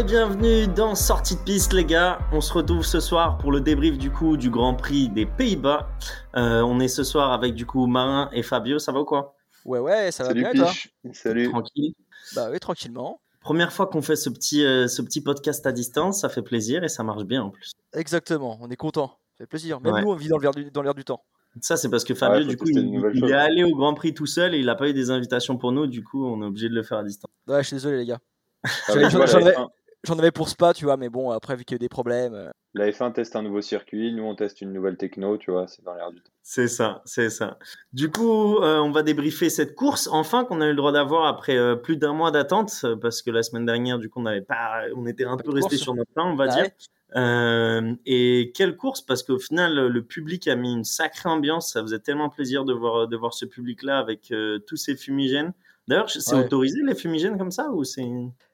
Et bienvenue dans Sortie de piste les gars. On se retrouve ce soir pour le débrief du coup du Grand Prix des Pays-Bas. Euh, on est ce soir avec du coup Marin et Fabio, ça va ou quoi? Ouais ouais, ça Salut va bien toi? Salut. Tranquille. Bah oui, tranquillement. Première fois qu'on fait ce petit, euh, ce petit podcast à distance, ça fait plaisir et ça marche bien en plus. Exactement, on est content. Ça fait plaisir. Même Ouais. nous, on vit dans l'air du, dans l'air du temps. Ça c'est parce que Fabio Ouais, du coup il, est allé au Grand Prix tout seul et il a pas eu des invitations pour nous, du coup on est obligé de le faire à distance. Ouais, je suis désolé les gars. Ah, mais tu vois, J'en la, avais- F1, J'en avais pour Spa, tu vois, mais bon, après, vu qu'il y a eu des problèmes. euh, la F1 teste un nouveau circuit, nous on teste une nouvelle techno, tu vois, c'est dans l'air du temps. C'est ça, c'est ça. Du coup, euh, on va débriefer cette course, enfin qu'on a eu le droit d'avoir après euh, plus d'un mois d'attente, parce que la semaine dernière, du coup, on n'avait pas, on était un Pas peu resté sur notre plan, on va bah dire. ouais. Euh, et quelle course, parce qu'au final, le public a mis une sacrée ambiance. Ça faisait tellement plaisir de voir, de voir ce public-là avec euh, tous ces fumigènes. D'ailleurs, c'est Ouais. autorisé les fumigènes comme ça ou c'est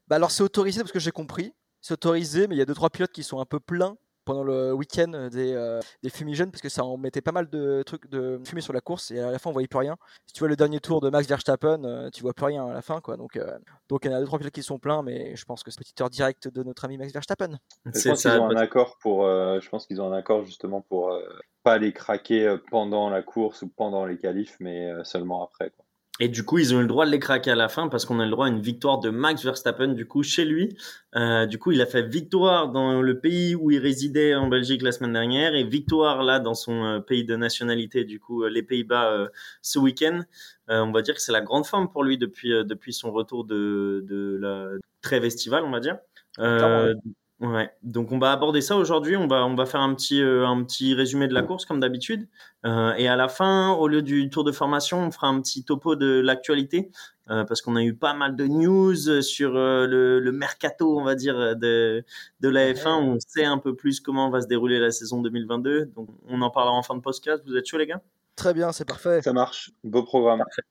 Bah alors, c'est autorisé parce que j'ai compris. C'est autorisé, mais il y a deux trois pilotes qui sont un peu pleins pendant le week-end des, euh, des fumigènes parce que ça en mettait pas mal de trucs de fumée sur la course et à la fin on voyait plus rien. Si tu vois le dernier tour de Max Verstappen, euh, tu vois plus rien à la fin quoi. Donc euh, donc il y en a deux trois pilotes qui sont pleins, mais je pense que c'est petite heure directe de notre ami Max Verstappen. Je c'est pense qu'ils ont un accord pour, euh, je pense qu'ils ont un accord justement pour euh, pas les craquer pendant la course ou pendant les qualifs, mais euh, seulement après. Quoi. Et du coup, ils ont eu le droit de les craquer à la fin parce qu'on a le droit à une victoire de Max Verstappen du coup chez lui. Euh, du coup, il a fait victoire dans le pays où il résidait en Belgique la semaine dernière et victoire là dans son euh, pays de nationalité, du coup euh, les Pays-Bas euh, ce week-end. On va dire que c'est la grande forme pour lui depuis depuis son retour de de la trêve estivale, on va dire. Ouais, donc on va aborder ça aujourd'hui. On va on va faire un petit euh, un petit résumé de la course comme d'habitude. Euh, et à la fin, au lieu du tour de formation, on fera un petit topo de l'actualité euh, parce qu'on a eu pas mal de news sur euh, le, le mercato, on va dire, de de la F1. On sait un peu plus comment va se dérouler la saison 2022. Donc on en parlera en fin de podcast. Vous êtes chaud les gars? Très bien, c'est parfait. Ça marche, beau programme. Parfait.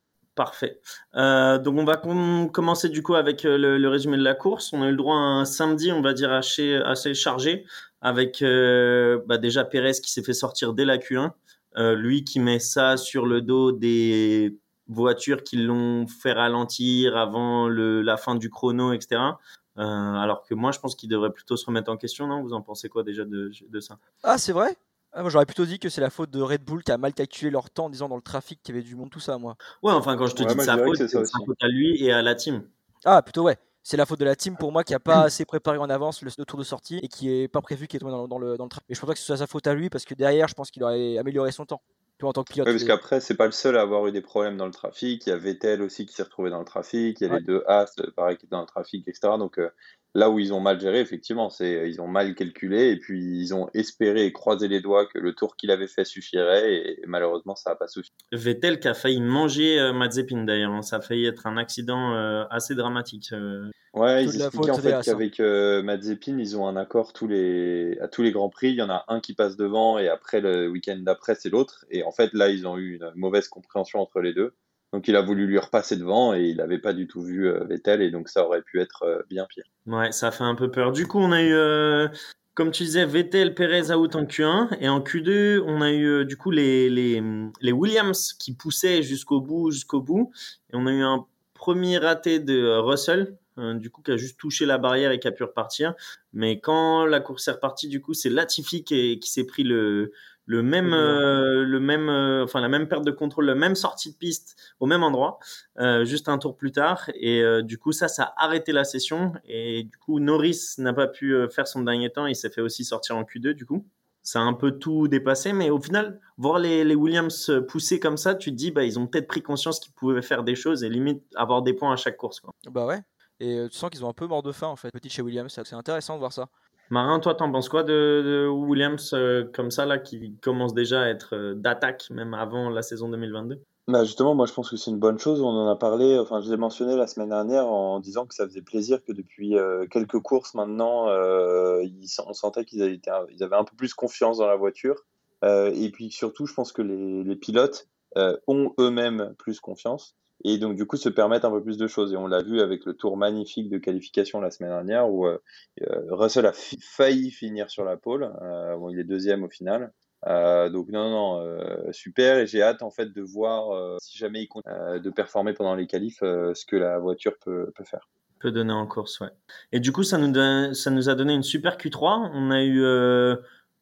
Euh, donc on va com- commencer du coup avec euh, le, résumé de la course. On a eu le droit à un samedi, on va dire assez, chargé, avec euh, bah, déjà Pérez qui s'est fait sortir dès la Q1, euh, lui qui met ça sur le dos des voitures qui l'ont fait ralentir avant la fin du chrono, etc. Alors que moi je pense qu'il devrait plutôt se remettre en question, non? Vous en pensez quoi déjà de ça? Ah, c'est vrai? Ah, moi, J'aurais plutôt dit que c'est la faute de Red Bull qui a mal calculé leur temps en disant dans le trafic qu'il y avait du monde, tout ça, moi. Ouais, enfin quand je te Ouais, dis de moi, je sa faute, que c'est ça c'est sa faute à lui et à la team. Ah, plutôt ouais. C'est la faute de la team pour moi qui a pas assez préparé en avance le, le tour de sortie et qui est pas prévu qu'il est tombé dans, dans le, dans le trafic. Mais je pense pas que ce soit sa faute à lui parce que derrière, je pense qu'il aurait amélioré son temps. Tu vois, en tant que pilote. Ouais, parce qu'après, c'est pas le seul à avoir eu des problèmes dans le trafic. Il y a Vettel aussi qui s'est retrouvé dans le trafic. Il y a Ouais. les deux As, pareil, qui étaient dans le trafic, etc. Donc euh, là où ils ont mal géré, effectivement, c'est ils ont mal calculé et puis ils ont espéré et croisé les doigts que le tour qu'il avait fait suffirait et, malheureusement, ça n'a pas suffi. Vettel qui a failli manger euh, Mazepin d'ailleurs. hein. Ça a failli être un accident euh, assez dramatique. euh. Ouais, Toute ils expliquaient en fait qu'avec euh, Mazepin, ils ont un accord tous les... à tous les grands prix. Il y en a un qui passe devant et après le week-end d'après, c'est l'autre. Et en fait, là, ils ont eu une mauvaise compréhension entre les deux. Donc, il a voulu lui repasser devant et il n'avait pas du tout vu euh, Vettel et donc ça aurait pu être euh, bien pire. Ouais, ça fait un peu peur. Du coup, on a eu, euh, comme tu disais, Vettel, Perez out en Q1 et en Q2, on a eu du coup les, les, les Williams qui poussaient jusqu'au bout, jusqu'au bout. Et on a eu un premier raté de Russell, du coup, qui a juste touché la barrière et qui a pu repartir. Mais quand la course est repartie, du coup, c'est Latifi qui, qui s'est pris le, le même, euh, le même, euh, enfin la même perte de contrôle, la même sortie de piste au même endroit, euh, juste un tour plus tard. Et du coup, ça, ça a arrêté la session. Et du coup, Norris n'a pas pu faire son dernier temps. Il s'est fait aussi sortir en Q2, du coup. Ça a un peu tout dépassé, mais au final, voir les, les Williams pousser comme ça, tu te dis, bah, ils ont peut-être pris conscience qu'ils pouvaient faire des choses et limite avoir des points à chaque course. Quoi. Bah ouais. Et tu sens qu'ils ont un peu mort de faim en fait, petit chez Williams. C'est c'est intéressant de voir ça. Marin, toi, t'en penses quoi de, Williams euh, comme ça, là, qui commence déjà à être euh, d'attaque, même avant la saison 2022 Bah justement, moi je pense que c'est une bonne chose. On en a parlé, enfin je l'ai mentionné la semaine dernière en disant que ça faisait plaisir que depuis euh, quelques courses maintenant, on sentait qu'ils avaient, un peu plus confiance dans la voiture. Et puis surtout, je pense que les, pilotes ont eux-mêmes plus confiance et donc du coup se permettent un peu plus de choses. Et on l'a vu avec le tour magnifique de qualification la semaine dernière où euh, euh, Russell a failli finir sur la pole. Euh, bon, il est deuxième au final. Donc non, non, super. Et j'ai hâte en fait de voir si jamais il compte de performer pendant les qualifs, ce que la voiture peut, faire. Peut donner en course, ouais. Et du coup, ça nous, a donné une super Q3. On a eu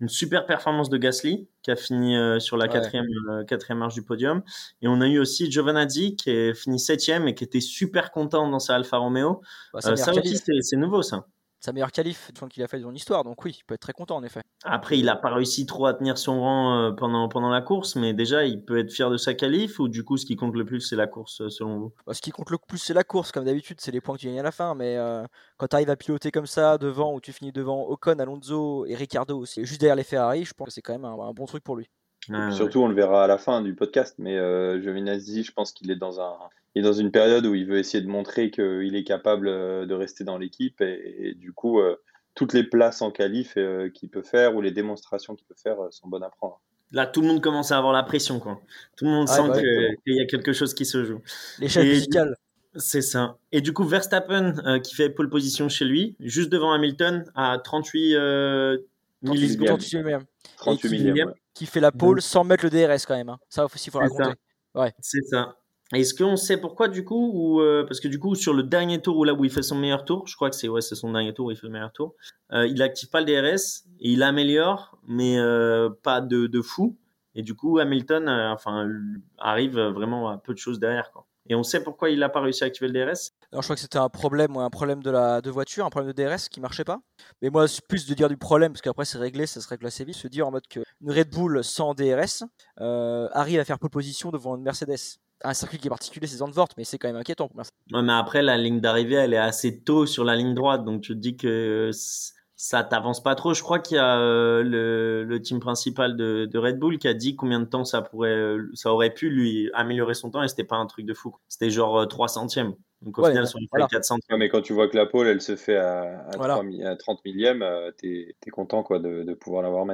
une super performance de Gasly, qui a fini euh, sur la Ouais. quatrième, euh, quatrième marche du podium. Et on a eu aussi Giovanazzi, qui est fini septième et qui était super content dans sa Alfa Romeo. Bah, Euh, ça aussi, c'est nouveau, ça. Sa meilleure qualif qu'il a fait de son histoire, donc oui, il peut être très content en effet. Après, il n'a pas réussi trop à tenir son rang euh, pendant, pendant la course, mais déjà, il peut être fier de sa qualif ou du coup, ce qui compte le plus, c'est la course, euh, selon vous? Bah, ce qui compte le plus, c'est la course, comme d'habitude, c'est les points que tu gagnes à la fin. Mais euh, quand tu arrives à piloter comme ça, devant, où tu finis devant Ocon, Alonso et Ricardo, c'est juste derrière les Ferrari, je pense que c'est quand même un, un bon truc pour lui. Ouais. surtout, on le verra à la fin du podcast, mais euh, Giovinazzi, je pense qu'il est dans un, il est dans une période où il veut essayer de montrer qu'il est capable euh, de rester dans l'équipe et, et du coup, euh, toutes les places en qualif euh, qu'il peut faire ou les démonstrations qu'il peut faire euh, sont bonnes à prendre. Là, tout le monde commence à avoir la pression, quoi. Tout le monde Ouais, sent bah, qu'il y a quelque chose qui se joue. L'échelle musicale, C'est ça. Et du coup, Verstappen, euh, qui fait pole position chez lui, juste devant Hamilton, à 38 euh, millisecondes. 38 millième, 38 qui- millième. ouais. qui fait la pole sans mettre le DRS quand même. hein. Ça aussi, il faut le C'est ça. raconter. C'est ça. Est-ce qu'on sait pourquoi du coup ou euh, Parce que du coup, sur le dernier tour où là où il fait son meilleur tour, je crois que c'est ouais, c'est son dernier tour où il fait le meilleur tour, euh, il active pas le DRS et il améliore, mais euh, pas de, de fou. Et du coup, Hamilton, enfin, arrive vraiment à peu de choses derrière, quoi. Et on sait pourquoi il n'a pas réussi à activer le DRS. Je crois que c'était un problème, un problème de la de voiture, un problème de DRS qui marchait pas. Mais moi, c'est plus de dire du problème, parce qu'après c'est réglé, ça se règle assez vite. Se dire en mode que une Red Bull sans DRS arrive à faire pole position devant une Mercedes. Un circuit qui est particulier, c'est Zandvoort, mais c'est quand même inquiétant. Ouais, mais après, la ligne d'arrivée, elle est assez tôt sur la ligne droite, donc tu te dis que ça t'avance pas trop. Je crois qu'il y a euh, le, team principal de, Red Bull qui a dit combien de temps ça pourrait, euh, ça aurait pu lui améliorer son temps, et c'était pas un truc de fou. C'était genre euh, 3 centièmes. Donc au Ouais, final, sur une voilà. 4 centièmes. Ouais, mais quand tu vois que la pole, elle se fait à, à, Voilà. 3 mi- à 30 millièmes, euh, t'es es content quoi, de, de pouvoir l'avoir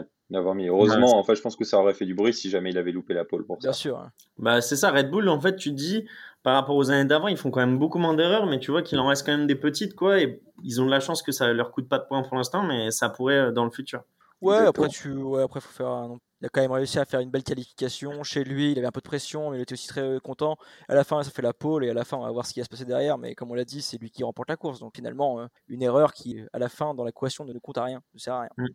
mis. Heureusement, en fait, je pense que ça aurait fait du bruit si jamais il avait loupé la pole pour Bien ça. sûr. hein. Bah, c'est ça, Red Bull, en fait, tu te dis, par rapport aux années d'avant, ils font quand même beaucoup moins d'erreurs, mais tu vois qu'il en reste quand même des petites, quoi, et ils ont de la chance que ça leur coûte pas de points pour l'instant, mais ça pourrait euh, dans le futur. Ouais, Exactement. après tu, ouais, après faut faire. un- Il a quand même réussi à faire une belle qualification chez lui. Il avait un peu de pression, mais il était aussi très euh, content. À la fin, ça fait la pole et à la fin, on va voir ce qui va se passer derrière. Mais comme on l'a dit, c'est lui qui remporte la course. Donc finalement, euh, une erreur qui, à la fin, dans l'équation, ne compte à rien, ne sert à rien.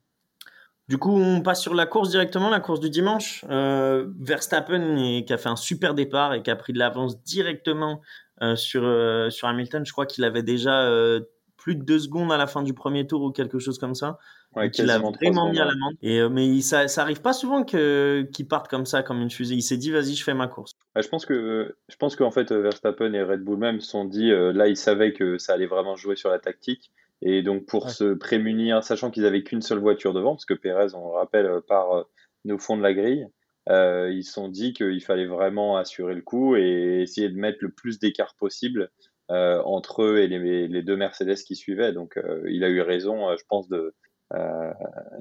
Du coup, on passe sur la course directement, la course du dimanche. Euh, Verstappen, qui a fait un super départ et qui a pris de l'avance directement euh, sur, euh, Hamilton. Je crois qu'il avait déjà euh, plus de deux secondes à la fin du premier tour ou quelque chose comme ça. Ouais, il a vraiment mis à l'amende. Et euh, mais il- ça, ça arrive pas souvent que qu'il parte comme ça, comme une fusée. Il s'est dit, vas-y, je fais ma course. Ouais, je pense que je pense qu'en fait Verstappen et Red Bull même se sont dit euh, là ils savaient que ça allait vraiment jouer sur la tactique et donc pour Ouais. se prémunir sachant qu'ils avaient qu'une seule voiture devant parce que Pérez on le rappelle euh, part euh, au fond de la grille euh, ils se sont dit qu'il fallait vraiment assurer le coup et essayer de mettre le plus d'écart possible euh, entre eux et les, les deux Mercedes qui suivaient donc euh, il a eu raison euh, je pense de euh,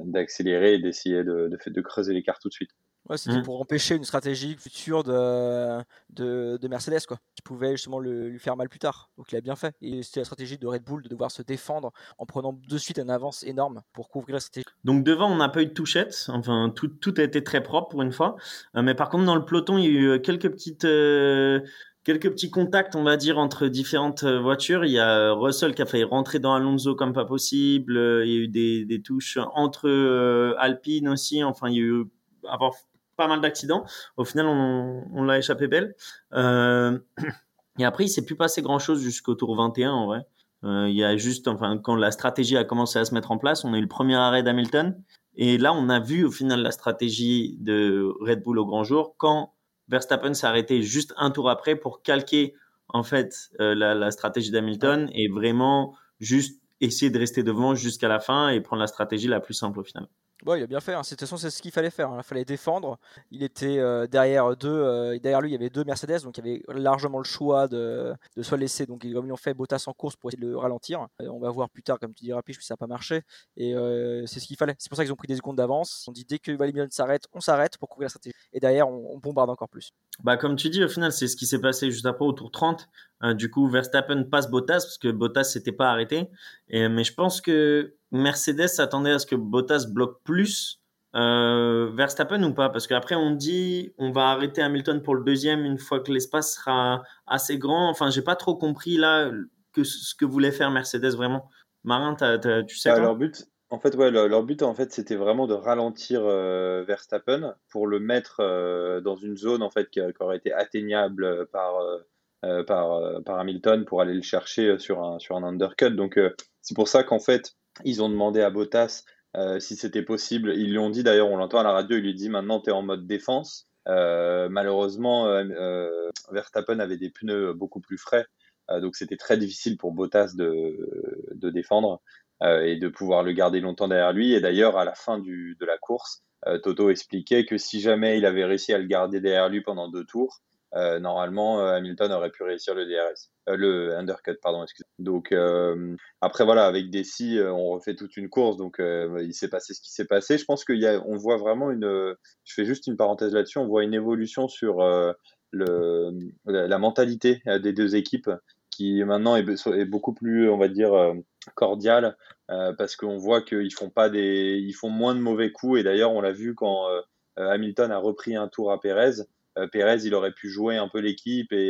d'accélérer et d'essayer de, de, de creuser l'écart tout de suite Ouais, c'était Mm. pour empêcher une stratégie future de, de, de Mercedes, quoi, qui pouvait justement le- lui faire mal plus tard. Donc il a bien fait. Et c'était la stratégie de Red Bull de devoir se défendre en prenant de suite une avance énorme pour couvrir la stratégie. Donc devant, on n'a pas eu de touchette. Enfin, tout, tout a été très propre pour une fois. Euh, mais par contre, dans le peloton, il y a eu quelques petites, euh, quelques petits contacts, on va dire, entre différentes euh, voitures. Il y a euh, Russell qui a failli rentrer dans Alonso comme pas possible. Il y a eu des, des touches entre euh, Alpine aussi. Enfin, il y a eu avoir pas mal d'accidents. Au final, on, on l'a échappé belle. Euh, et après, il s'est plus passé grand chose jusqu'au tour 21 en vrai. Euh, il y a juste, enfin, quand la stratégie a commencé à se mettre en place, on a eu le premier arrêt d'Hamilton. Et là, on a vu au final la stratégie de Red Bull au grand jour quand Verstappen s'est arrêté juste un tour après pour calquer en fait euh, la, la stratégie d'Hamilton et vraiment juste essayer de rester devant jusqu'à la fin et prendre la stratégie la plus simple au final. Ouais, il a bien fait. hein. De toute façon, c'est ce qu'il fallait faire. hein. Il fallait défendre. Il était euh, derrière deux. euh, derrière lui, il y avait deux Mercedes, donc il y avait largement le choix de, de soit laisser. Donc, ils l'ont fait, Bottas en course pour essayer de le ralentir. Euh, on va voir plus tard, comme tu dis, rapide, ça n'a pas marché. Et c'est ce qu'il fallait. C'est pour ça qu'ils ont pris des secondes d'avance. On dit dès que Hamilton s'arrête, on s'arrête pour couvrir la stratégie. Et derrière, on, bombarde encore plus. Bah, comme tu dis, au final, c'est ce qui s'est passé juste après au tour 30. Euh, du coup, Verstappen passe Bottas parce que Bottas s'était pas arrêté. Mais je pense que Mercedes s'attendait à ce que Bottas bloque plus euh, Verstappen ou pas? Parce qu'après, on dit on va arrêter Hamilton pour le deuxième une fois que l'espace sera assez grand. Enfin, j'ai pas trop compris là que ce que voulait faire Mercedes vraiment Marin, tu sais bah, Leur but, en fait, ouais, leur, but, en fait, c'était vraiment de ralentir euh, Verstappen pour le mettre euh, dans une zone en fait qui, aurait été atteignable par, par, par Hamilton pour aller le chercher sur un, sur un undercut. Donc, c'est pour ça qu'en fait, ils ont demandé à Bottas si c'était possible. Ils lui ont dit, d'ailleurs, on l'entend à la radio, il lui dit maintenant, tu es en mode défense. malheureusement, Verstappen avait des pneus beaucoup plus frais. donc c'était très difficile pour Bottas de, de défendre. Euh, et de pouvoir le garder longtemps derrière lui. Et d'ailleurs, à la fin de la course, euh, Toto expliquait que si jamais il avait réussi à le garder derrière lui pendant deux tours, euh, normalement Hamilton aurait pu réussir le DRS, le undercut, pardon, excusez. Donc après voilà, avec Desi, on refait toute une course, donc il s'est passé ce qui s'est passé. Je pense qu'on voit vraiment une, je fais juste une parenthèse là-dessus, on voit une évolution sur le, la mentalité des deux équipes qui maintenant est, beaucoup plus, on va dire, euh, cordial euh, parce qu'on voit qu'ils font pas des, ils font moins de mauvais coups et d'ailleurs on l'a vu quand euh, Hamilton a repris un tour à Pérez. Pérez, il aurait pu jouer un peu l'équipe et,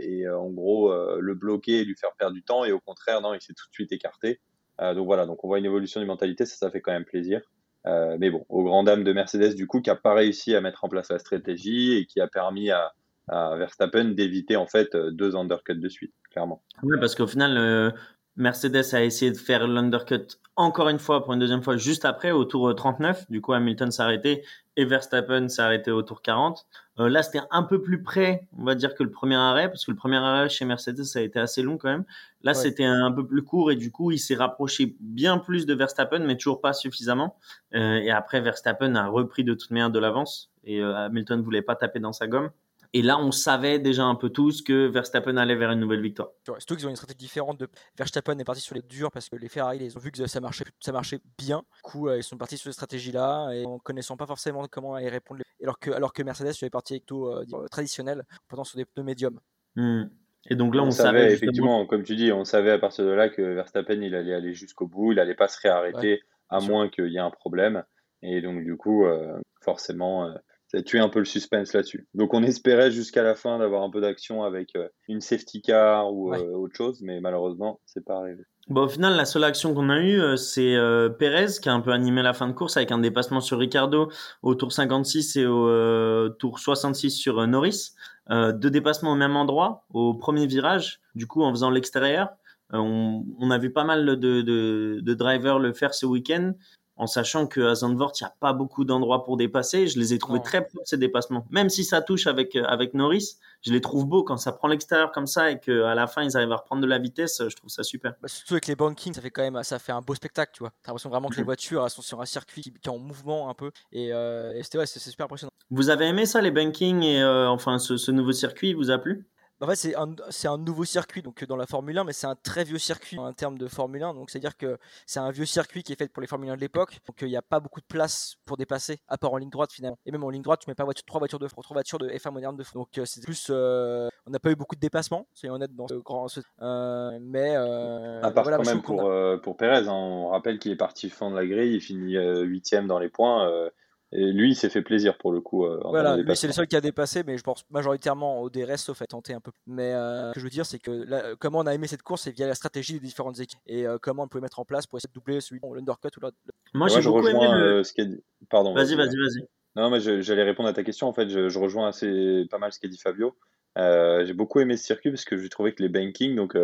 et en gros le bloquer et lui faire perdre du temps et au contraire non, il s'est tout de suite écarté. donc voilà, donc on voit une évolution de mentalité, ça, ça fait quand même plaisir. mais bon, au grand dame de Mercedes du coup qui a pas réussi à mettre en place la stratégie et qui a permis à, à Verstappen d'éviter en fait euh, deux undercuts de suite, clairement. Oui, parce qu'au final, euh, Mercedes a essayé de faire l'undercut encore une fois pour une deuxième fois juste après au tour 39. Euh, du coup, Hamilton s'est arrêté et Verstappen s'est arrêté au tour 40. là, c'était un peu plus près, on va dire, que le premier arrêt, parce que le premier arrêt chez Mercedes, ça a été assez long quand même. Là, c'était un peu plus court et du coup, il s'est rapproché bien plus de Verstappen, mais toujours pas suffisamment. et après, Verstappen a repris de toute manière de l'avance et Hamilton voulait pas taper dans sa gomme. Et là, on savait déjà un peu tous que Verstappen allait vers une nouvelle victoire. Surtout qu'ils ont une stratégie différente. De... Verstappen est parti sur les durs parce que les Ferrari, ils ont vu que ça marchait, ça marchait bien. Du coup, euh, ils sont partis sur cette stratégie-là et en connaissant pas forcément comment y répondre. Alors que, alors que Mercedes est parti avec tout euh, traditionnel, pourtant sur des pneus médiums. Hmm. Et donc là, on, savait, effectivement, comme tu dis, on savait à partir de là que Verstappen, il allait aller jusqu'au bout, il allait pas se réarrêter à moins qu'il y ait un problème. Et donc, du coup, euh, forcément, ça a tué un peu le suspense là-dessus. Donc on espérait jusqu'à la fin d'avoir un peu d'action avec euh, une safety car ou euh, autre chose, mais malheureusement, c'est pas arrivé. Bon, au final, la seule action qu'on a eue, euh, c'est Perez qui a un peu animé la fin de course avec un dépassement sur Ricardo au tour 56 et au tour 66 sur Norris. deux dépassements au même endroit, au premier virage, du coup en faisant l'extérieur. On, on, a vu pas mal de, de, de drivers le faire ce week-end en sachant qu'à Zandvoort, il n'y a pas beaucoup d'endroits pour dépasser. Je les ai trouvés très proches, ces dépassements. Même si ça touche avec, euh, avec Norris, je les trouve beaux quand ça prend l'extérieur comme ça et qu'à la fin, ils arrivent à reprendre de la vitesse. Je trouve ça super. Bah, surtout avec les bankings, ça fait quand même ça fait un beau spectacle, tu vois. T'as l'impression vraiment que les voitures elles sont sur un circuit qui, est en mouvement un peu. Et, euh, c'était ouais, c'est super impressionnant. Vous avez aimé ça, les bankings et euh, enfin ce, ce nouveau circuit, vous a plu? En fait, c'est un, un nouveau circuit donc dans la Formule 1, mais c'est un très vieux circuit en termes de Formule 1. Donc, c'est-à-dire que c'est un vieux circuit qui est fait pour les Formule 1 de l'époque. Donc, il n'y a pas beaucoup de place pour dépasser, à part en ligne droite finalement. Et même en ligne droite, tu mets pas voiture, trois voitures de trois voitures de F1 moderne de Donc, euh, c'est plus, euh, on n'a pas eu beaucoup de dépassements, soyons honnêtes dans ce grand. Euh, mais à part quand même pour pour Perez, hein. on rappelle qu'il est parti fond de la grille, il finit huitième dans les points. Et lui, il s'est fait plaisir pour le coup. Euh, voilà, lui, c'est le seul qui a dépassé, mais je pense majoritairement au DRS, sauf à tenter un peu. Mais euh, ce que je veux dire, c'est que comment on a aimé cette course, c'est via la stratégie des différentes équipes et euh, comment on pouvait mettre en place pour essayer de doubler celui l'undercut ou l'autre. Moi, j'ai beaucoup aimé ce qu'a dit. Pardon. Vas-y, vas-y, vas-y. Non, mais j'allais répondre à ta question. En fait, je, rejoins assez pas mal ce qu'a dit Fabio. j'ai beaucoup aimé ce circuit parce que j'ai trouvé que les banking, donc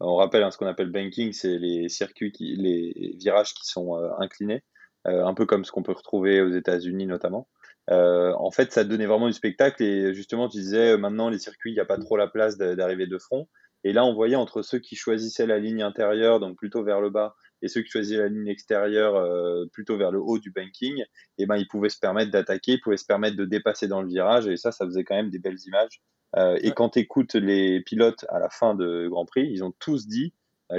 on rappelle hein, ce qu'on appelle banking, c'est les circuits, qui, les virages qui sont inclinés. Euh, un peu comme ce qu'on peut retrouver aux États-Unis notamment. Euh, en fait, ça donnait vraiment du spectacle et justement, tu disais euh, maintenant les circuits, il n'y a pas trop la place d'arriver de front. Et là, on voyait entre ceux qui choisissaient la ligne intérieure, donc plutôt vers le bas, et ceux qui choisissaient la ligne extérieure, plutôt vers le haut du banking, et eh ben ils pouvaient se permettre d'attaquer, ils pouvaient se permettre de dépasser dans le virage, et ça, ça faisait quand même des belles images. Et quand tu écoutes les pilotes à la fin de Grand Prix, ils ont tous dit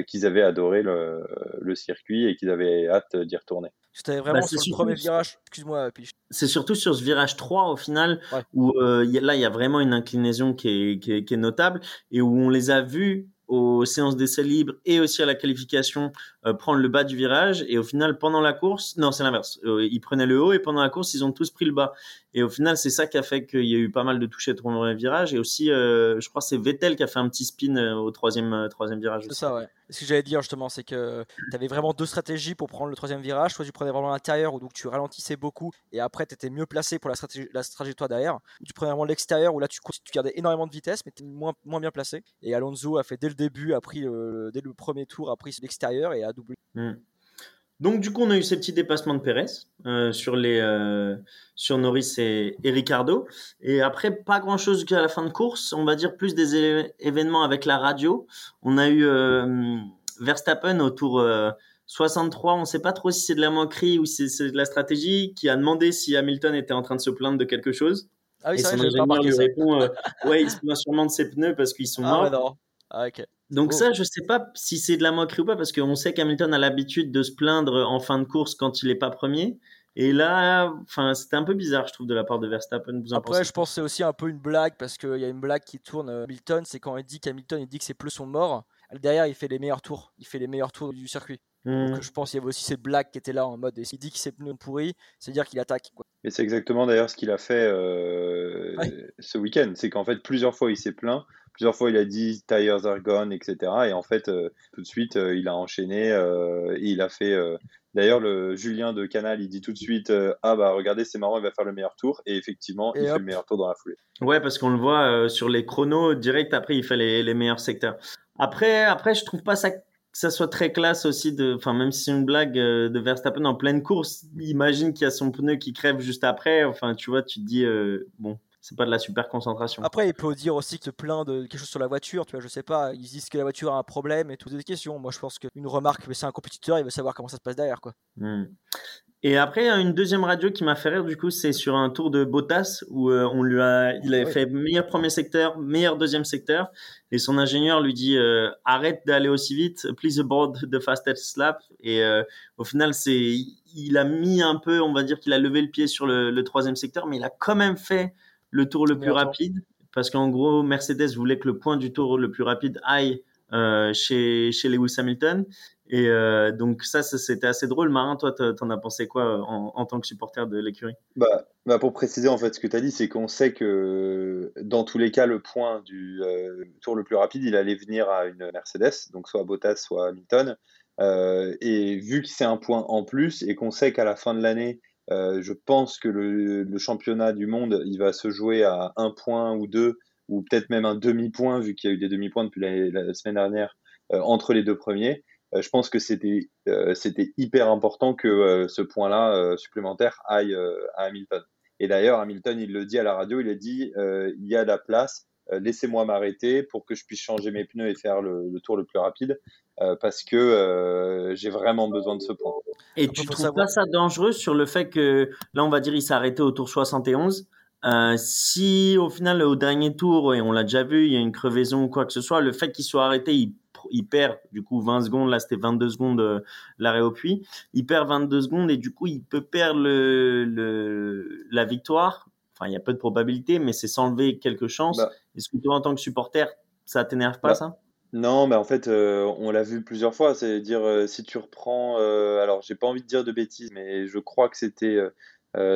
qu'ils avaient adoré le, le circuit et qu'ils avaient hâte d'y retourner. C'était vraiment bah, sur le premier virage, excuse-moi. C'est surtout sur ce virage 3 au final, où euh, là il y a vraiment une inclinaison qui est, qui est, qui est, notable et où on les a vus aux séances d'essai libre et aussi à la qualification euh, prendre le bas du virage. Et au final, pendant la course, non, c'est l'inverse. Euh, ils prenaient le haut et pendant la course, ils ont tous pris le bas. Et au final, c'est ça qui a fait qu'il y a eu pas mal de touches dans le virage. Et aussi, euh, je crois, c'est Vettel qui a fait un petit spin euh, au troisième, euh, troisième virage. C'est ça, ouais. Ce que j'allais dire justement, c'est que tu avais vraiment deux stratégies pour prendre le troisième virage. Soit tu prenais vraiment l'intérieur, où donc tu ralentissais beaucoup, et après tu étais mieux placé pour la, stratégie, la trajectoire derrière. Ou tu prenais vraiment l'extérieur, où là tu, gardais énormément de vitesse, mais tu moins, moins bien placé. Et Alonso a fait dès le début, a pris dès le premier tour, a pris l'extérieur et a doublé. Mm. Donc du coup, on a eu ces petits dépassements de Pérez euh, sur les euh, sur Norris et, et, Ricardo. Et après, pas grand chose qu'à la fin de course. On va dire plus des événements avec la radio. On a eu euh, Verstappen au tour 63. On ne sait pas trop si c'est de la moquerie ou si c'est de la stratégie, qui a demandé si Hamilton était en train de se plaindre de quelque chose. Ah oui, et son ingénieur lui répond Ouais, il se plaint sûrement de ses pneus parce qu'ils sont ah, morts. Ah, ok. Donc Oh. ça, je sais pas si c'est de la moquerie ou pas, parce qu'on sait qu'Hamilton a l'habitude de se plaindre en fin de course quand il est pas premier. Et là, enfin, c'était un peu bizarre, je trouve, de la part de Verstappen. Vous en Après, pensez je pense que c'est aussi un peu une blague parce qu'il y a une blague qui tourne. euh, Hamilton, c'est quand il dit qu'Hamilton il dit que ses pneus sont morts. Derrière, il fait les meilleurs tours. Il fait les meilleurs tours du circuit. Donc, je pense qu'il y avait aussi cette blague qui était là en mode. et S'il dit que ses pneus sont pourris, c'est dire qu'il attaque. Quoi. Et c'est exactement d'ailleurs ce qu'il a fait euh, Ouais. ce week-end. C'est qu'en fait, plusieurs fois, il s'est plaint. Plusieurs fois, il a dit tires are gone, etc. Et en fait, euh, tout de suite, euh, il a enchaîné euh, et il a fait. euh, D'ailleurs, le Julien de Canal, il dit tout de suite euh, Ah, bah regardez, c'est marrant, il va faire le meilleur tour. Et effectivement, Et il fait le meilleur tour dans la foulée. Ouais, parce qu'on le voit euh, sur les chronos direct. Après, il fait les, les meilleurs secteurs. Après, après, je trouve pas ça que ça soit très classe aussi de, enfin, même si c'est une blague euh, de Verstappen en pleine course, imagine qu'il y a son pneu qui crève juste après. Enfin, tu vois, tu te dis, euh, bon, c'est pas de la super concentration. Après, il peut dire aussi que se plaint de quelque chose sur la voiture. Tu vois, je sais pas. Ils disent que la voiture a un problème et toutes des questions. Moi, je pense qu'une remarque, mais c'est un compétiteur, il veut savoir comment ça se passe derrière. Quoi. Hmm. Et après, une deuxième radio qui m'a fait rire, du coup, c'est sur un tour de Bottas où euh, on lui a, il avait oui. fait meilleur premier secteur, meilleur deuxième secteur, et son ingénieur lui dit euh, arrête d'aller aussi vite, please aboard the fastest lap. Et euh, au final, c'est, il a mis un peu, on va dire qu'il a levé le pied sur le, le troisième secteur, mais il a quand même fait le tour le plus rapide, parce qu'en gros, Mercedes voulait que le point du tour le plus rapide aille euh, chez, chez Lewis Hamilton. Et euh, donc ça, ça, c'était assez drôle. Marin, toi, t'en as pensé quoi en, en tant que supporter de l'écurie? Bah, bah pour préciser, en fait, ce que tu as dit, c'est qu'on sait que dans tous les cas, le point du euh, tour le plus rapide, il allait venir à une Mercedes, donc soit Bottas, soit Hamilton. Euh, et vu que c'est un point en plus et qu'on sait qu'à la fin de l'année, euh, je pense que le, championnat du monde, il va se jouer à un point ou deux, ou peut-être même un demi-point, vu qu'il y a eu des demi-points depuis la, semaine dernière euh, entre les deux premiers. Euh, je pense que c'était hyper important que ce point-là supplémentaire aille à Hamilton. Et d'ailleurs, Hamilton, il le dit à la radio, il a dit il y a de la place, laissez-moi m'arrêter pour que je puisse changer mes pneus et faire le tour le plus rapide, euh, parce que euh, j'ai vraiment besoin de ce point. Et tu trouves savoir- pas ça dangereux sur le fait que là, on va dire, il s'est arrêté au tour 71 euh, si au final, au dernier tour, et on l'a déjà vu, il y a une crevaison ou quoi que ce soit, le fait qu'il soit arrêté, il, il perd du coup 20 secondes, là c'était 22 secondes euh, l'arrêt au puits, il perd 22 secondes et du coup il peut perdre le, le, la victoire. Enfin, il y a peu de probabilité, mais c'est s'enlever quelques chances. Bah. Est-ce que toi, en tant que supporter, ça t'énerve pas Bah, ça? Non, mais en fait, euh, on l'a vu plusieurs fois. C'est-à-dire, euh, si tu reprends, euh, alors j'ai pas envie de dire de bêtises, mais je crois que c'était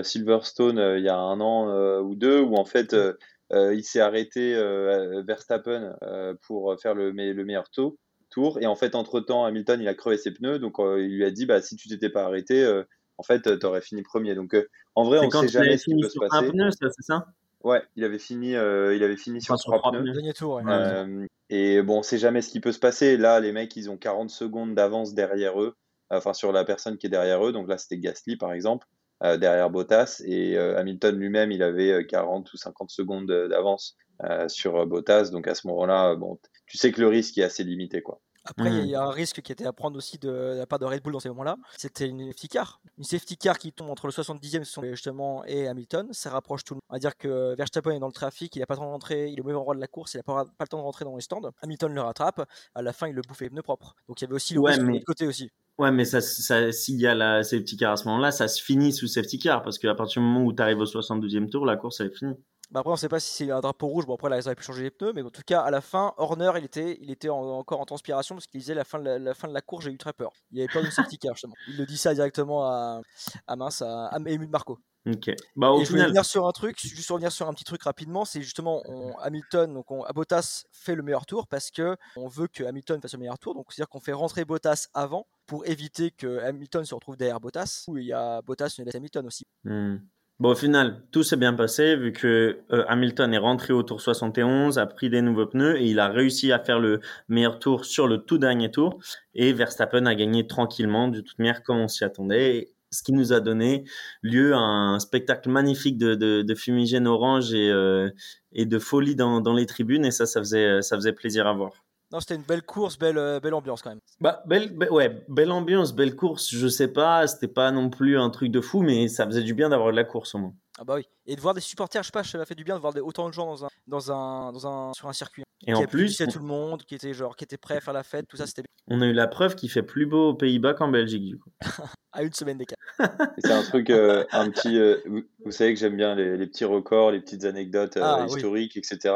Silverstone euh, il y a un an euh, ou deux, où en fait, euh, euh, il s'est arrêté euh, Verstappen euh, pour faire le, me- le meilleur tour, tour. Et en fait, entre-temps, Hamilton, il a crevé ses pneus, donc euh, il lui a dit, bah, si tu t'étais pas arrêté, euh, en fait, tu aurais fini premier. Donc, euh, en vrai, C'est on quand sait il avait jamais ce qui fini peut se sur un passer. pneu, ça, c'est ça? Ouais, il avait fini, euh, il avait fini sur Enfin, sur trois trois pneus. pneus. Dernier tour. ouais. Ouais. Euh, et bon, on sait jamais ce qui peut se passer. Là, les mecs, ils ont 40 secondes d'avance derrière eux, enfin sur la personne qui est derrière eux. Donc là, c'était Gasly, par exemple, euh, derrière Bottas. Et euh, Hamilton lui-même, il avait euh, 40 ou 50 secondes de- d'avance euh, sur euh, Bottas. Donc à ce moment-là, bon, tu sais que le risque est assez limité, quoi. Après, il y a- y a un risque qui était à prendre aussi de, de la part de Red Bull dans ces moments-là. C'était une safety car. Une safety car qui tombe entre le 70e justement et Hamilton. Ça rapproche tout le monde. On va dire que Verstappen est dans le trafic, il n'a pas le temps de rentrer, il est au même endroit de la course, il n'a pas, pas le temps de rentrer dans les stands. Hamilton le rattrape. À la fin, il le bouffe les pneus propres. Donc il y avait aussi le Ouais, risque de mais- l'autre côté aussi. Ouais, mais ça, ça, s'il y a la safety car à ce moment-là, ça se finit sous safety car parce qu'à partir du moment où tu arrives au 72e tour, la course elle est finie. Bah après, on sait pas si c'est un drapeau rouge. Bon, après, là, ils auraient pu changer les pneus. Mais en tout cas, à la fin, Horner, il était, il était encore en transpiration parce qu'il disait la fin de la, fin de la course, j'ai eu très peur. Il avait peur d'une safety car, justement. Il le dit ça directement à, à mince, à, à Marco. Ok. Bah, au et je voulais revenir sur un truc, juste revenir sur un petit truc rapidement, c'est justement on, Hamilton, donc on, Bottas fait le meilleur tour parce que on veut que Hamilton fasse le meilleur tour, donc c'est-à-dire qu'on fait rentrer Bottas avant pour éviter que Hamilton se retrouve derrière Bottas, où il y a Bottas et Hamilton aussi. Hmm. Bon, au final, tout s'est bien passé vu que euh, Hamilton est rentré au tour 71, a pris des nouveaux pneus et il a réussi à faire le meilleur tour sur le tout dernier tour. Et Verstappen a gagné tranquillement, de toute manière, comme on s'y attendait. Ce qui nous a donné lieu à un spectacle magnifique de, de, de fumigène orange et, euh, et de folie dans, dans les tribunes. Et ça, ça faisait, ça faisait plaisir à voir. Non, c'était une belle course, belle, euh, belle ambiance quand même. Bah, belle, ouais, belle ambiance, belle course. Je sais pas, c'était pas non plus un truc de fou, mais ça faisait du bien d'avoir de la course au moins. Ah bah oui. Et de voir des supporters, je sais pas, ça m'a fait du bien de voir autant de gens dans un, dans un, dans un, sur un circuit. Et en plus, tout le monde, qui était genre, qui était prêt à faire la fête, tout ça, c'était. On a eu la preuve qu'il fait plus beau aux Pays-Bas qu'en Belgique du coup. à une semaine d'écart. c'est un truc, euh, un petit. Euh, vous, savez que j'aime bien les, petits records, les petites anecdotes ah historiques, etc.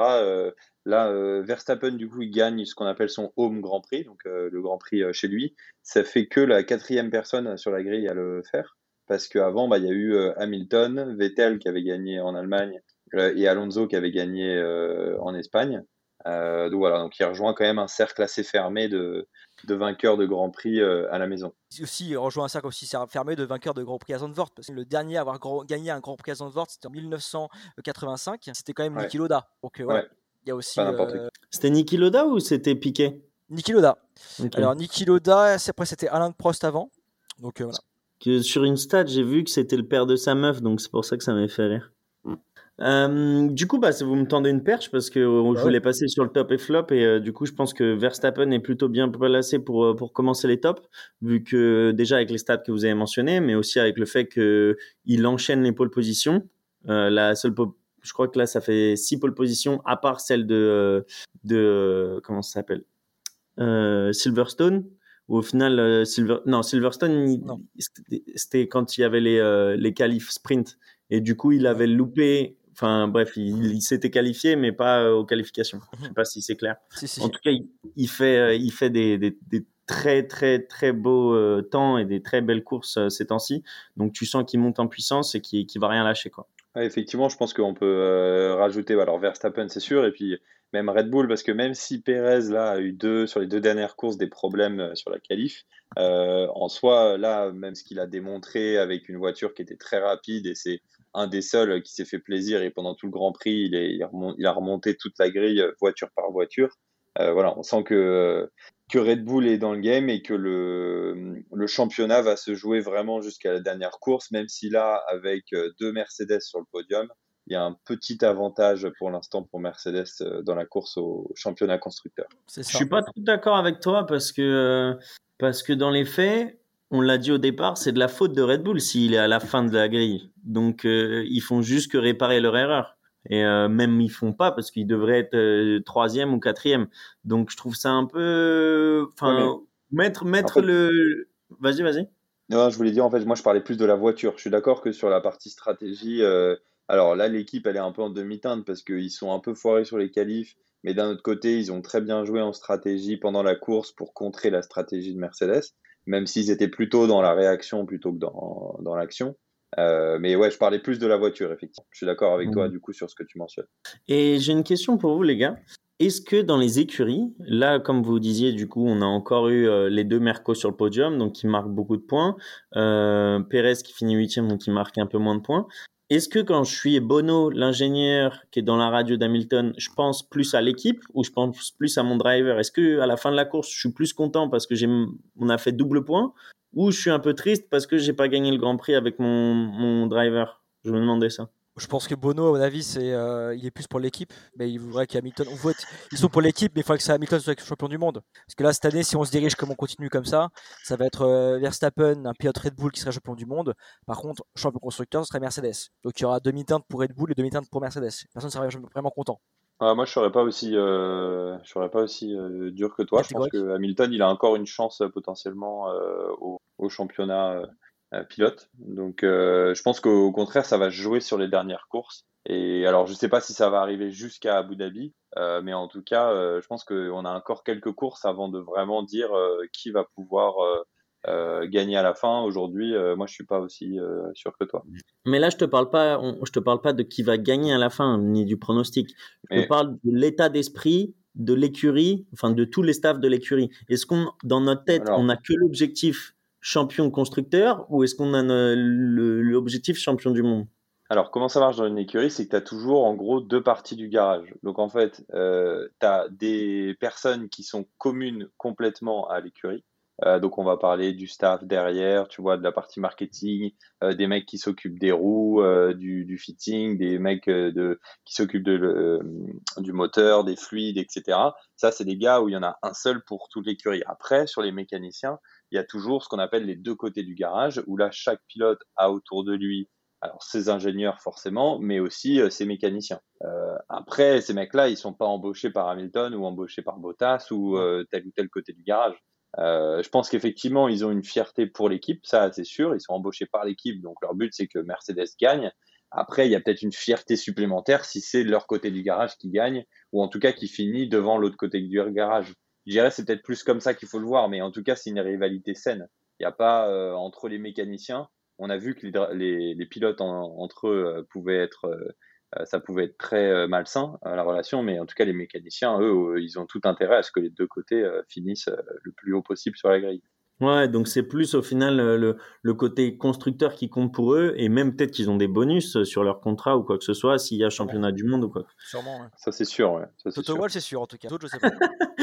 Là, euh, Verstappen, du coup, il gagne ce qu'on appelle son home Grand Prix, donc euh, le Grand Prix euh, chez lui. Ça fait que la quatrième personne sur la grille à le faire, parce qu'avant, bah, il y a eu Hamilton, Vettel qui avait gagné en Allemagne et Alonso qui avait gagné en Espagne. donc voilà, donc il rejoint quand même un cercle assez fermé de, de vainqueurs de Grand Prix à la maison. Aussi, il rejoint un cercle aussi fermé de vainqueurs de Grand Prix à Zandvoort, parce que le dernier à avoir gagné un Grand Prix à Zandvoort, c'était en 1985, c'était quand même Niki Loda. Donc voilà. Il y a aussi. Euh, c'était Niki Loda ou c'était Piqué Niki Loda. Alors Niki Loda, après c'était Alain Prost avant. Donc euh, voilà. Que sur une stat, j'ai vu que c'était le père de sa meuf, donc c'est pour ça que ça m'a fait rire. Euh, du coup, bah, vous me tendez une perche parce que je voulais passer sur le top et flop et du coup, je pense que Verstappen est plutôt bien placé pour pour commencer les tops, vu que déjà avec les stats que vous avez mentionnées, mais aussi avec le fait que il enchaîne les pole positions. la seule je crois que là, ça fait six pole positions, à part celle de, euh, de comment ça s'appelle euh, Silverstone. Ou au final, euh, Silver, non, Silverstone, c'était quand il y avait les, les qualifs sprint. Et du coup, il avait loupé Enfin bref, il, s'était qualifié, mais pas aux qualifications. Je sais pas si c'est clair. en tout cas, il, fait, il fait des, des, très très très beaux temps et des très belles courses ces temps-ci. Donc tu sens qu'il monte en puissance et qu'il ne va rien lâcher quoi effectivement, je pense qu'on peut euh, rajouter alors Verstappen, c'est sûr, et puis même Red Bull, parce que même si Perez là, a eu deux, sur les deux dernières courses des problèmes euh, sur la qualif, euh, en soi, là, même ce qu'il a démontré avec une voiture qui était très rapide, et c'est un des seuls qui s'est fait plaisir, et pendant tout le Grand Prix, il, est, il, a remonté toute la grille voiture par voiture. Voilà, on sent que que Red Bull est dans le game et que le, le championnat va se jouer vraiment jusqu'à la dernière course, même si là, avec euh, deux Mercedes sur le podium, il y a un petit avantage pour l'instant pour Mercedes euh, dans la course au championnat constructeur. Je suis pas tout d'accord avec toi parce que, parce que dans les faits, on l'a dit au départ, c'est de la faute de Red Bull s'il est à la fin de la grille. Donc, euh, ils font juste que réparer leur erreur. Et euh, même ils font pas parce qu'ils devraient être euh, troisième ou quatrième. Donc je trouve ça un peu, enfin, mettre mettre le. Vas-y, vas-y. Non, je voulais dire en fait, moi je parlais plus de la voiture. Je suis d'accord que sur la partie stratégie, euh, alors là l'équipe elle est un peu en demi-teinte parce qu'ils sont un peu foirés sur les qualifs, mais d'un autre côté ils ont très bien joué en stratégie pendant la course pour contrer la stratégie de Mercedes, même s'ils étaient plutôt dans la réaction plutôt que dans, dans l'action. Euh, mais ouais, je parlais plus de la voiture, effectivement. Je suis d'accord avec toi, mmh. du coup, sur ce que tu mentionnes. Et j'ai une question pour vous, les gars. Est-ce que dans les écuries, là, comme vous disiez, du coup, on a encore eu euh, les deux Mercos sur le podium, donc qui marquent beaucoup de points. Euh, Pérez qui finit huitième, donc qui marque un peu moins de points. Est-ce que quand je suis Bono, l'ingénieur qui est dans la radio d'Hamilton, je pense plus à l'équipe ou je pense plus à mon driver? Est-ce que à la fin de la course, je suis plus content parce que j'ai on a fait double point ou je suis un peu triste parce que j'ai pas gagné le Grand Prix avec mon, mon driver Je me demandais ça. Je pense que Bono, à mon avis, c'est, euh, il est plus pour l'équipe, mais il voudrait qu'Hamilton. On vote, ils sont pour l'équipe, mais il faudrait que ça Hamilton soit champion du monde. Parce que là, cette année, si on se dirige comme on continue comme ça, ça va être euh, Verstappen, un pilote Red Bull qui serait champion du monde. Par contre, champion constructeur, ce serait Mercedes. Donc il y aura demi-teinte pour Red Bull et demi-teinte pour Mercedes. Personne ne serait vraiment content. Ah, moi, je serais pas aussi, euh, je serais pas aussi dur que toi. Je pense que Hamilton, il a encore une chance potentiellement au, au, championnat pilote. Donc, je pense qu'au contraire, ça va jouer sur les dernières courses Et alors, je ne sais pas si ça va arriver jusqu'à Abu Dhabi, mais en tout cas, je pense qu'on a encore quelques courses avant de vraiment dire qui va pouvoir gagner à la fin. Aujourd'hui, moi, je suis pas aussi sûr que toi. Mais là, je te parle pas, je te parle pas de qui va gagner à la fin, ni du pronostic. Je parle de l'état d'esprit de l'écurie, enfin de tous les staffs de l'écurie. Est-ce qu'on, dans notre tête, on n'a que l'objectif champion constructeur ou est-ce qu'on a l'objectif champion du monde? Alors, comment ça marche dans une écurie C'est que tu as toujours, en gros, deux parties du garage. Donc, en fait, euh, tu as des personnes qui sont communes complètement à l'écurie. Euh, donc, on va parler du staff derrière, tu vois, de la partie marketing, euh, des mecs qui s'occupent des roues, du, fitting, des mecs de, qui s'occupent du moteur, des fluides, etc. Ça, c'est des gars où il y en a un seul pour toute l'écurie. Après, sur les mécaniciens, il y a toujours ce qu'on appelle les deux côtés du garage, où là, chaque pilote a autour de lui alors ses ingénieurs forcément, mais aussi euh, ses mécaniciens. Euh, après, ces mecs-là, ils sont pas embauchés par Hamilton ou embauchés par Bottas ou euh, tel ou tel côté du garage. je pense qu'effectivement, ils ont une fierté pour l'équipe, ça c'est sûr. Ils sont embauchés par l'équipe, donc leur but c'est que Mercedes gagne. Après, il y a peut-être une fierté supplémentaire si c'est leur côté du garage qui gagne, ou en tout cas qui finit devant l'autre côté du garage. Je dirais c'est peut-être plus comme ça qu'il faut le voir, mais en tout cas c'est une rivalité saine. Il n'y a pas entre les mécaniciens on a vu que les, pilotes entre eux euh, pouvaient être, euh, euh, ça pouvait être très malsain la relation, mais en tout cas les mécaniciens, eux, ils ont tout intérêt à ce que les deux côtés finissent le plus haut possible sur la grille. Ouais, donc c'est plus au final le, côté constructeur qui compte pour eux, et même peut-être qu'ils ont des bonus sur leur contrat ou quoi que ce soit, s'il y a championnat du monde ou quoi. Sûrement, Ça c'est sûr, ouais. Toto c'est sûr en tout cas. je sais pas.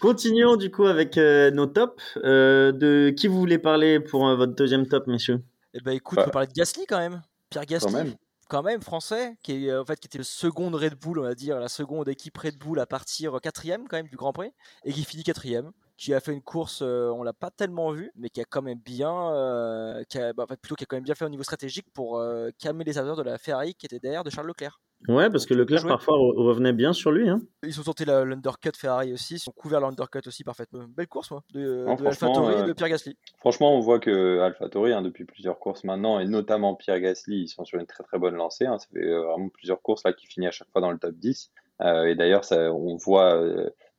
Continuons du coup avec nos tops. de qui vous voulez parler pour votre deuxième top, messieurs? Eh ben écoute, on peut parler de Gasly quand même. Pierre Gasly. Quand même. français, qui est, en fait qui était le second Red Bull, on va dire, la seconde équipe Red Bull à partir quatrième quand même du Grand Prix, et qui finit quatrième qui a fait une course, euh, on l'a pas tellement vu, mais qui a quand même bien, euh, qui a, bah, plutôt qui a quand même bien fait au niveau stratégique pour euh, calmer les ardeurs de la Ferrari qui était derrière de Charles Leclerc. Ouais, parce que Leclerc parfois revenait bien sur lui. Hein. Ils ont tenté l'undercut Ferrari aussi, ils ont couvert l'undercut aussi parfaitement. Belle course, moi, de, de et de Pierre Gasly. Franchement, on voit que AlphaTauri, hein, depuis plusieurs courses maintenant, et notamment Pierre Gasly, ils sont sur une très très bonne lancée. Hein. Ça fait vraiment plusieurs courses là qui finit à chaque fois dans le top 10. et d'ailleurs, on voit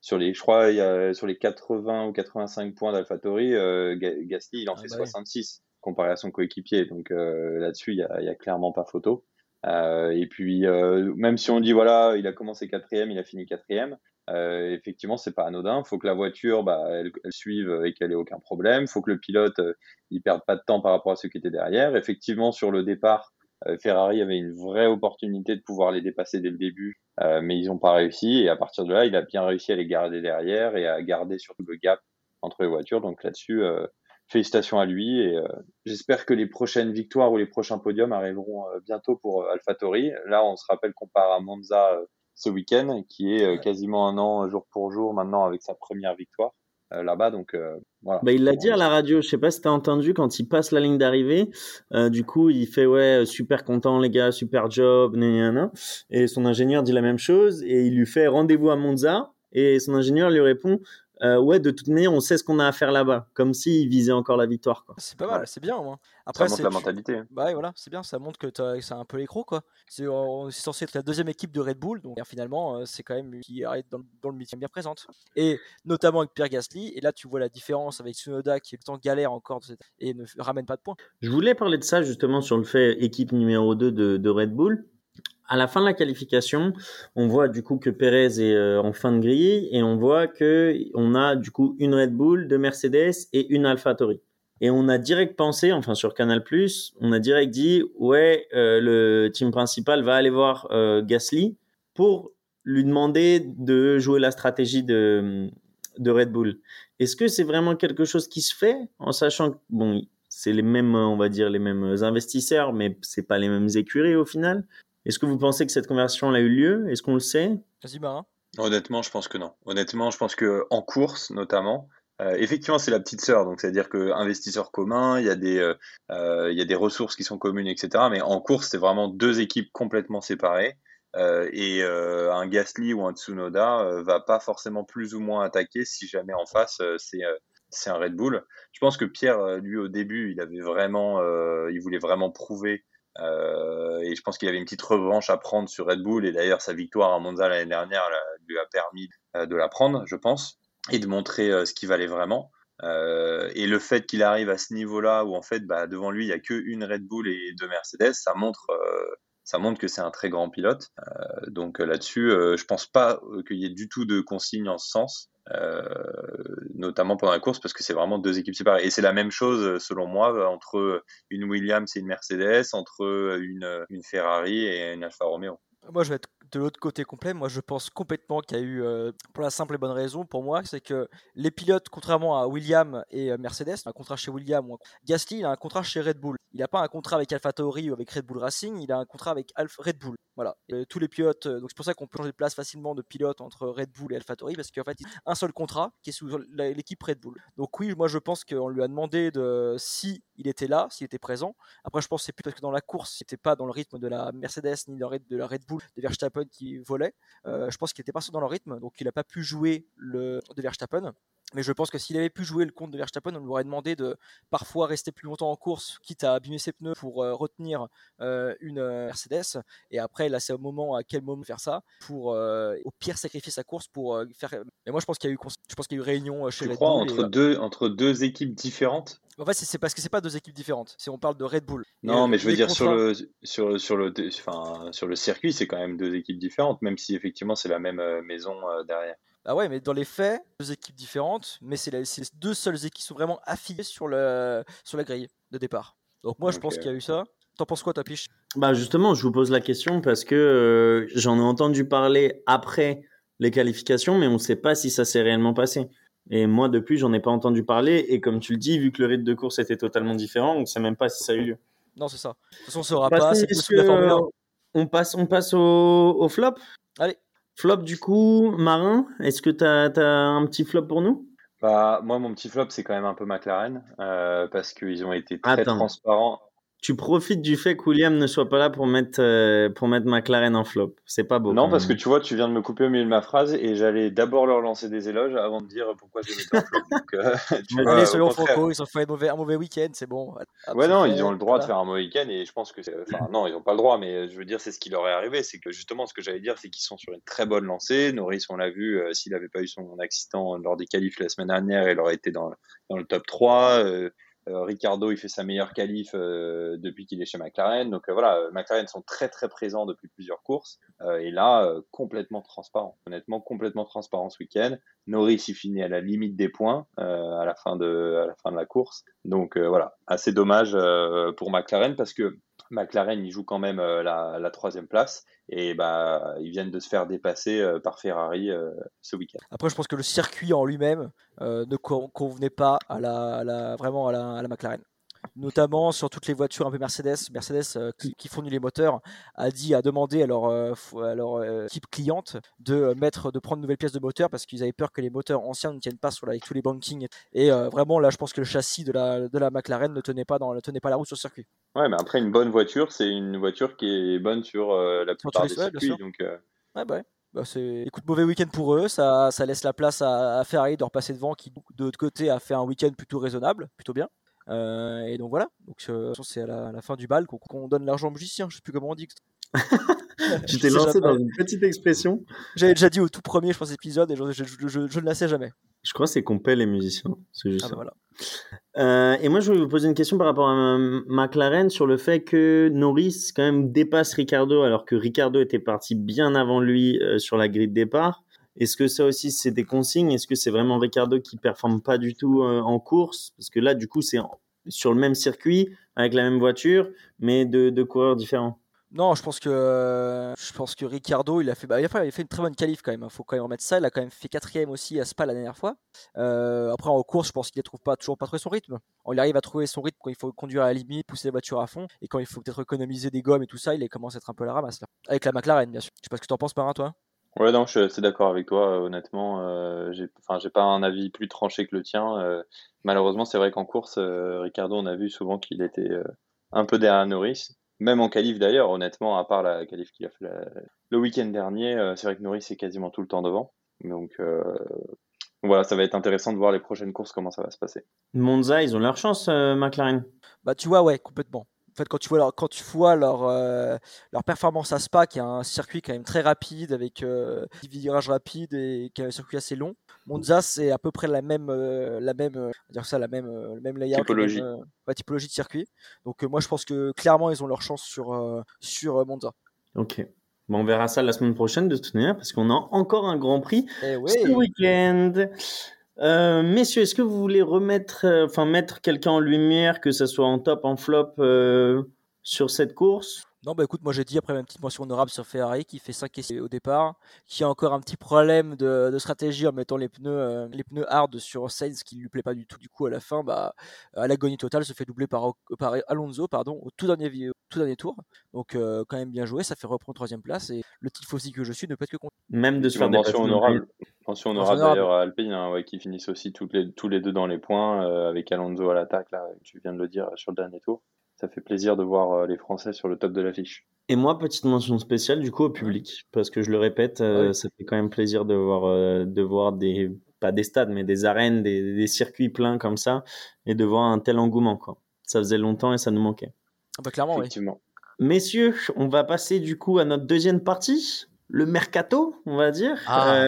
sur les, je crois, il y a, sur les 80 ou 85 points d'AlphaTauri, euh, Gasly, il en ah fait 66 bah comparé à son coéquipier. Donc euh, là-dessus, il y, a, y a, clairement pas photo. Euh, et puis, euh, même si on dit voilà, il a commencé quatrième, il a fini quatrième, euh, effectivement, c'est pas anodin. Il faut que la voiture, bah, elle, suive et qu'elle ait aucun problème. Il faut que le pilote, il perde pas de temps par rapport à ceux qui étaient derrière. Effectivement, sur le départ, euh, Ferrari avait une vraie opportunité de pouvoir les dépasser dès le début, euh, mais ils n'ont pas réussi. Et à partir de là, il a bien réussi à les garder derrière et à garder surtout le gap entre les voitures. Donc là-dessus, euh, félicitations à lui. Et j'espère que les prochaines victoires ou les prochains podiums arriveront bientôt pour AlphaTauri. Là, on se rappelle qu'on part à Monza ce week-end, qui est quasiment un an jour pour jour maintenant avec sa première victoire. Euh, là-bas. Donc euh, voilà. Bah, il l'a dit à la radio. Je sais pas si t'as entendu quand il passe la ligne d'arrivée. Euh, du coup, il fait ouais super content les gars, super job, et son ingénieur dit la même chose et il lui fait rendez-vous à Monza et son ingénieur lui répond euh, ouais, de toute manière, on sait ce qu'on a à faire là-bas, comme s'il visait encore la victoire. C'est pas mal, c'est bien au moins. Après, ça montre la mentalité. Bah voilà, c'est bien, ça montre que c'est un peu l'écro quoi. C'est censé être la deuxième équipe de Red Bull, donc finalement, euh, c'est quand même qui arrête dans, dans le métier bien présente. Et notamment avec Pierre Gasly, et là tu vois la différence avec Tsunoda qui est temps galère encore et ne ramène pas de points. Je voulais parler de ça justement sur le fait équipe numéro 2 de, de Red Bull à la fin de la qualification, on voit du coup que Perez est euh, en fin de grille et on voit que on a du coup une Red Bull, deux Mercedes et une AlphaTauri. Et on a direct pensé, enfin sur Canal+, on a direct dit ouais euh, le team principal va aller voir euh, Gasly pour lui demander de jouer la stratégie de de Red Bull. Est-ce que c'est vraiment quelque chose qui se fait en sachant que bon c'est les mêmes on va dire les mêmes investisseurs mais c'est pas les mêmes écuries au final? Est-ce que vous pensez que cette conversion a eu lieu? Est-ce qu'on le sait? Vas-y, Marin. Honnêtement, je pense que non. Honnêtement, je pense que en course, notamment, euh, effectivement, c'est la petite sœur, donc c'est-à-dire que investisseurs communs, il y a des, euh, euh, il y a des ressources qui sont communes, etc. Mais en course, c'est vraiment deux équipes complètement séparées. et un Gasly ou un Tsunoda va pas forcément plus ou moins attaquer si jamais en face c'est c'est un Red Bull. Je pense que Pierre, lui, au début, il avait vraiment, il voulait vraiment prouver et je pense qu'il avait une petite revanche à prendre sur Red Bull. Et d'ailleurs, sa victoire à Monza l'année dernière lui a permis de la prendre, je pense, et de montrer ce qu'il valait vraiment. et le fait qu'il arrive à ce niveau-là, où en fait, bah, devant lui, il n'y a qu'une Red Bull et deux Mercedes, ça montre ça montre que c'est un très grand pilote. Euh, donc euh, là-dessus, euh, je pense pas qu'il y ait du tout de consigne en ce sens. notamment pendant la course parce que c'est vraiment deux équipes séparées et c'est la même chose selon moi entre une Williams et une Mercedes entre une, une Ferrari et une Alfa Romeo moi, je vais être de l'autre côté complet. Moi, je pense complètement qu'il y a eu, euh, pour la simple et bonne raison, pour moi, c'est que les pilotes, contrairement à William et euh, Mercedes, un contrat chez William, Gasly, il a un contrat chez Red Bull. Il n'a pas un contrat avec AlphaTauri ou avec Red Bull Racing, il a un contrat avec Red Bull. Voilà. tous les pilotes, euh, donc c'est pour ça qu'on peut changer de place facilement de pilote entre Red Bull et AlphaTauri, parce qu'en fait, il a un seul contrat qui est sous l'équipe Red Bull. Donc oui, moi, je pense qu'on lui a demandé de si il était là, s'il était présent. Après, je pense que c'est plus parce que dans la course, c'était pas dans le rythme de la Mercedes ni de la Red Bull de Verstappen qui volait. Euh, je pense qu'il était pas dans le rythme, donc il n'a pas pu jouer le de Verstappen. Mais je pense que s'il avait pu jouer le compte de Verstappen, on lui aurait demandé de parfois rester plus longtemps en course, quitte à abîmer ses pneus pour euh, retenir euh, une Mercedes. Et après, là, c'est au moment à quel moment faire ça pour au pire sacrifier sa course pour faire. Mais moi, je pense qu'il y a eu, je pense qu'il y a eu réunion chez tu crois entre deux entre deux équipes différentes? En fait, c'est parce que c'est pas deux équipes différentes. Si on parle de Red Bull. Non, mais je veux dire sur le sur sur le enfin sur le circuit, c'est quand même deux équipes différentes, même si effectivement c'est la même euh, maison euh, derrière. Ah ouais, mais dans les faits, deux équipes différentes, mais c'est les deux seules équipes qui sont vraiment affiliées sur le sur la grille de départ. Donc moi, je pense qu'il y a eu ça. T'en penses quoi, ta piche? Bah justement, je vous pose la question parce que euh, j'en ai entendu parler après les qualifications, mais on ne sait pas si ça s'est réellement passé. Et moi, depuis, j'en ai pas entendu parler. Et comme tu le dis, vu que le rythme de course était totalement différent, on ne sait même pas si ça a eu lieu. Non, c'est ça. De toute façon, on ne saura pas. Formule 1. On passe, on passe au, au flop Allez. Flop, du coup, Marin, est-ce que tu as, as, un petit flop pour nous? Bah, Moi, mon petit flop, c'est quand même un peu McLaren. Euh, parce qu'ils ont été très transparents tu profites du fait que William ne soit pas là pour mettre, euh, pour mettre McLaren en flop. C'est pas beau. Non, parce que tu vois, tu viens de me couper au milieu de ma phrase et j'allais d'abord leur lancer des éloges avant de dire pourquoi je mettais en flop. Donc, euh, tu selon Franco, ils ont fait un mauvais, un mauvais week-end, c'est bon. ouais, non, ils ont le droit de faire un mauvais week-end et je pense que Enfin, non, ils n'ont pas le droit, mais je veux dire, c'est ce qui leur est arrivé. C'est que justement, ce que j'allais dire, c'est qu'ils sont sur une très bonne lancée. Norris, on l'a vu, euh, s'il n'avait pas eu son accident lors des qualifs la semaine dernière, il aurait été dans, dans le top 3. Euh, Ricardo, il fait sa meilleure qualif euh, depuis qu'il est chez McLaren. Donc euh, voilà, McLaren sont très très présents depuis plusieurs courses. et là, complètement transparent. Honnêtement, complètement transparent ce week-end. Norris, il finit à la limite des points à, la fin de, à la fin de la course. Donc voilà, assez dommage pour McLaren parce que McLaren, il joue quand même la, la troisième place et bah ils viennent de se faire dépasser euh, par Ferrari euh, ce week-end. Après, je pense que le circuit en lui-même euh, ne convenait pas vraiment à la, McLaren notamment sur toutes les voitures un peu Mercedes, Mercedes qui, qui, fournit les moteurs, a dit, a demandé à leur, à leur équipe cliente de mettre, de prendre de nouvelles pièces de moteur parce qu'ils avaient peur que les moteurs anciens ne tiennent pas sur avec tous les bankings. Et vraiment là, je pense que le châssis de la, de la McLaren ne tenait pas dans, ne tenait pas la route sur le circuit. Ouais, mais après, une bonne voiture, c'est une voiture qui est bonne sur euh, la plupart des circuits. Donc, euh. Ouais, bah ouais. Bah, c'est... Écoute, mauvais week-end pour eux. Ça, ça laisse la place à, Ferrari de repasser devant, qui de l'autre côté a fait un week-end plutôt raisonnable, plutôt bien. Euh, et donc voilà. Donc c'est à la, fin du bal qu'on, donne l'argent au musicien. Je sais plus comment on dit. tu t'es lancé dans une petite expression. J'avais déjà dit au tout premier, je pense, épisode, et je, je, je, ne la sais jamais. Je crois que c'est qu'on paie les musiciens. C'est juste ah, ça. Voilà. Euh, et moi, je voulais vous poser une question par rapport à McLaren sur le fait que Norris quand même dépasse Ricardo alors que Ricardo était parti bien avant lui euh, sur la grille de départ. Est-ce que ça aussi c'est des consignes? Est-ce que c'est vraiment Ricardo qui performe pas du tout euh, en course? Parce que là, du coup, c'est sur le même circuit avec la même voiture, mais de, coureurs différents. Non, je pense que je pense que Ricardo, il a fait, bah, il a fait, une très bonne qualif quand même. Il hein. faut quand même remettre ça. Il a quand même fait quatrième aussi à Spa la dernière fois. Euh, après en course, je pense qu'il ne trouve pas toujours pas trouvé son rythme. Il arrive à trouver son rythme quand il faut conduire à la limite, pousser la voiture à fond, et quand il faut peut-être économiser des gommes et tout ça, il commence à être un peu la ramasse là. Avec la McLaren, bien sûr. Je sais pas ce que tu en penses, Marin, toi. Ouais, non, je suis assez d'accord avec toi. Honnêtement, euh, j'ai, enfin, j'ai pas un avis plus tranché que le tien. Euh, malheureusement, c'est vrai qu'en course, Ricardo, on a vu souvent qu'il était un peu derrière Norris. Même en qualif d'ailleurs, honnêtement, à part la qualif qu'il a fait le week-end dernier, euh, c'est vrai que Norris est quasiment tout le temps devant. Donc euh, voilà, ça va être intéressant de voir les prochaines courses comment ça va se passer. Monza, ils ont leur chance, euh, McLaren. Bah tu vois, ouais, complètement. Fait, quand tu vois leur, quand tu vois leur, euh, leur performance à Spa, qui est un circuit quand même très rapide, avec euh, des virages rapides et qui a un circuit assez long, Monza, c'est à peu près la même, euh, la même, dire ça, la même, le même layout, typologie. typologie de circuit. Donc, moi, je pense que clairement, ils ont leur chance sur, sur Monza. Ok. Bon, on verra ça la semaine prochaine de toute manière, parce qu'on a encore un Grand Prix eh ce week-end. Euh, messieurs, est-ce que vous voulez remettre, euh, enfin mettre quelqu'un en lumière, que ce soit en top, en flop euh, sur cette course? Non, bah écoute, moi j'ai dit après ma petite mention honorable sur Ferrari qui fait 5 essais au départ, qui a encore un petit problème de, stratégie en mettant les pneus, les pneus hard sur Sainz qui lui plaît pas du tout. Du coup, à la fin, bah, à l'agonie totale, se fait doubler par, par Alonso pardon, au tout dernier, tout dernier tour. Donc, quand même bien joué, ça fait reprendre troisième place et le aussi que je suis ne peut être que content. Même de se faire mention honorable. Mention honorable d'ailleurs à Alpine, hein, ouais, qui finissent aussi toutes les, tous les deux dans les points avec Alonso à l'attaque, là, tu viens de le dire sur le dernier tour ça fait plaisir de voir euh, les Français sur le top de l'affiche. Et moi, petite mention spéciale du coup au public, parce que je le répète, euh, ça fait quand même plaisir de voir, euh, de voir des, pas des stades, mais des arènes, des, circuits pleins comme ça, et de voir un tel engouement. Quoi. Ça faisait longtemps et ça nous manquait. Ah bah, clairement, Effectivement. Messieurs, on va passer du coup à notre deuxième partie le mercato, on va dire, ah. euh,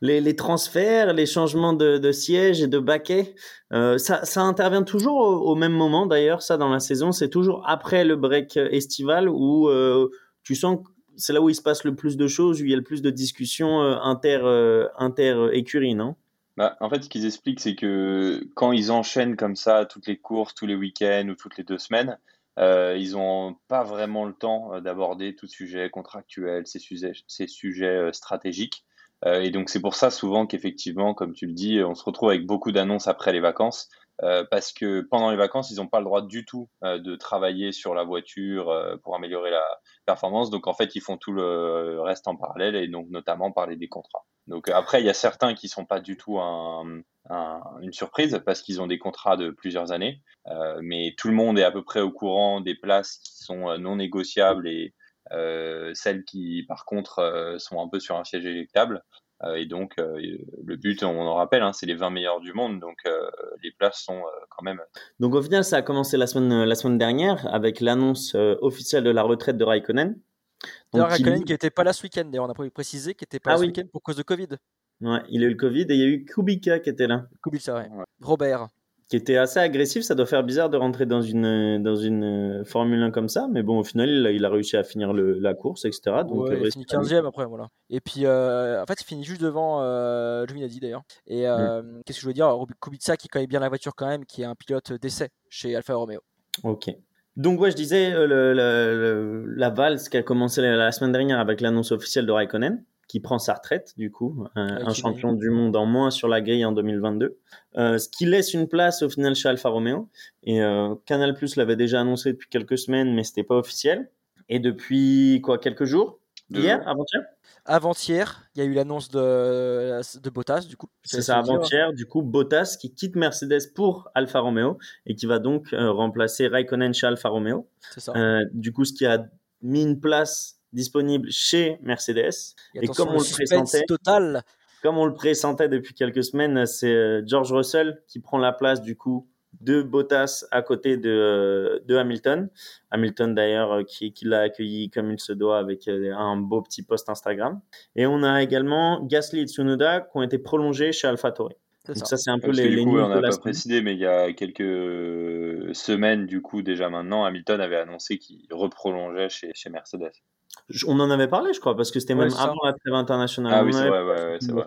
les, transferts, les changements de, de siège et de baquet. Euh, ça, intervient toujours au, même moment d'ailleurs, ça dans la saison, c'est toujours après le break estival où euh, tu sens que c'est là où il se passe le plus de choses, où il y a le plus de discussions inter, inter écuries, non? Bah, en fait, ce qu'ils expliquent, c'est que quand ils enchaînent comme ça toutes les courses, tous les week-ends ou toutes les deux semaines, euh, ils n'ont pas vraiment le temps euh, d'aborder tout sujet contractuel, ces sujets, ces sujets euh, stratégiques. et donc c'est pour ça souvent qu'effectivement, comme tu le dis, on se retrouve avec beaucoup d'annonces après les vacances. parce que pendant les vacances, ils n'ont pas le droit du tout de travailler sur la voiture pour améliorer la performance. Donc en fait, ils font tout le reste en parallèle et donc notamment parler des contrats. Donc après, il y a certains qui sont pas du tout un, une surprise parce qu'ils ont des contrats de plusieurs années, euh, mais tout le monde est à peu près au courant des places qui sont euh, non négociables et euh, celles qui, par contre, euh, sont un peu sur un siège électable. Euh, et donc, le but, on en rappelle, hein, c'est les 20 meilleurs du monde, donc les places sont quand même. Donc au final, ça a commencé la semaine, la semaine dernière avec l'annonce officielle de la retraite de Raikkonen. Donc, Raikkonen qui n'était pas là ce week-end, d'ailleurs, on a précisé qu'il n'était pas ah là ce week-end pour cause de Covid. Ouais, il a eu le Covid et il y a eu Kubica qui était là. Kubica, ouais. Robert. Qui était assez agressif, ça doit faire bizarre de rentrer dans une, dans une euh, Formule 1 comme ça, mais bon, au final, il a, réussi à finir le, la course, etc. Donc, ouais, il finit 15ème après, voilà. Et puis, euh, en fait, il finit juste devant euh, Giovinazzi d'ailleurs. Et euh, mm. qu'est-ce que je veux dire? Kubica qui connaît bien la voiture quand même, qui est un pilote d'essai chez Alfa Romeo. Ok. Donc, ouais, je disais, le, la valse qui a commencé la, semaine dernière avec l'annonce officielle de Raikkonen qui prend sa retraite, du coup, un, champion du monde en moins sur la grille en 2022. Euh, ce qui laisse une place au final chez Alfa Romeo. Et euh, Canal Plus l'avait déjà annoncé depuis quelques semaines, mais c'était pas officiel. Et depuis quoi, quelques jours? Hier, avant-hier? Avant-hier, il y a eu l'annonce de, de Bottas, du coup. C'est ça, avant-hier, du coup, Bottas qui quitte Mercedes pour Alfa Romeo et qui va donc euh, remplacer Raikkonen chez Alfa Romeo. C'est ça. du coup, ce qui a mis une place disponible chez Mercedes. Et, comme on le présentait, total. comme on le présentait depuis quelques semaines, c'est euh, George Russell qui prend la place du coup de Bottas à côté de, euh, de Hamilton. Hamilton d'ailleurs euh, qui, qui l'a accueilli comme il se doit avec un beau petit post Instagram. Et on a également Gasly et Tsunoda qui ont été prolongés chez AlphaTauri. Donc ça, c'est un peu les, les coup, on n'a pas précisé, mais il y a quelques semaines, du coup, déjà maintenant, Hamilton avait annoncé qu'il reprolongeait chez, chez Mercedes. On en avait parlé, je crois, parce que c'était même avant la trêve internationale. Ah oui, c'est vrai, ouais, c'est vrai.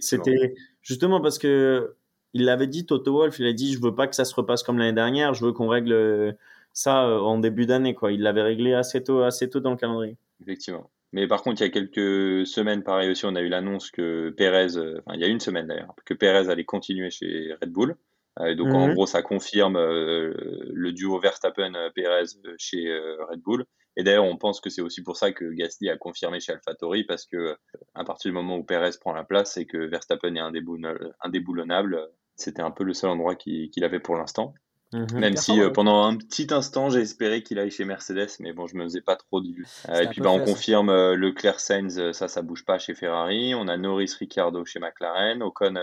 C'était justement parce que il l'avait dit, Toto Wolf, il a dit, je veux pas que ça se repasse comme l'année dernière, je veux qu'on règle ça euh, en début d'année, quoi. Il l'avait réglé assez tôt, assez tôt dans le calendrier. Effectivement. Mais par contre, il y a quelques semaines, pareil aussi, on a eu l'annonce que Perez, euh, enfin, il y a une semaine d'ailleurs, que Perez allait continuer chez Red Bull. Euh, donc, en mhm. gros, ça confirme le duo Verstappen-Perez chez Red Bull. Et d'ailleurs, on pense que c'est aussi pour ça que Gasly a confirmé chez AlphaTauri, parce que à partir du moment où Perez prend la place et que Verstappen est indéboulonnable, c'était un peu le seul endroit qu'il avait pour l'instant. Mhm. Même si euh, pendant un petit instant j'ai espéré qu'il aille chez Mercedes, mais bon, je me faisais pas trop d'illusions. Euh, et puis bah, on confirme euh, Leclerc Sainz, ça, ça bouge pas chez Ferrari. On a Norris Ricciardo chez McLaren, Ocon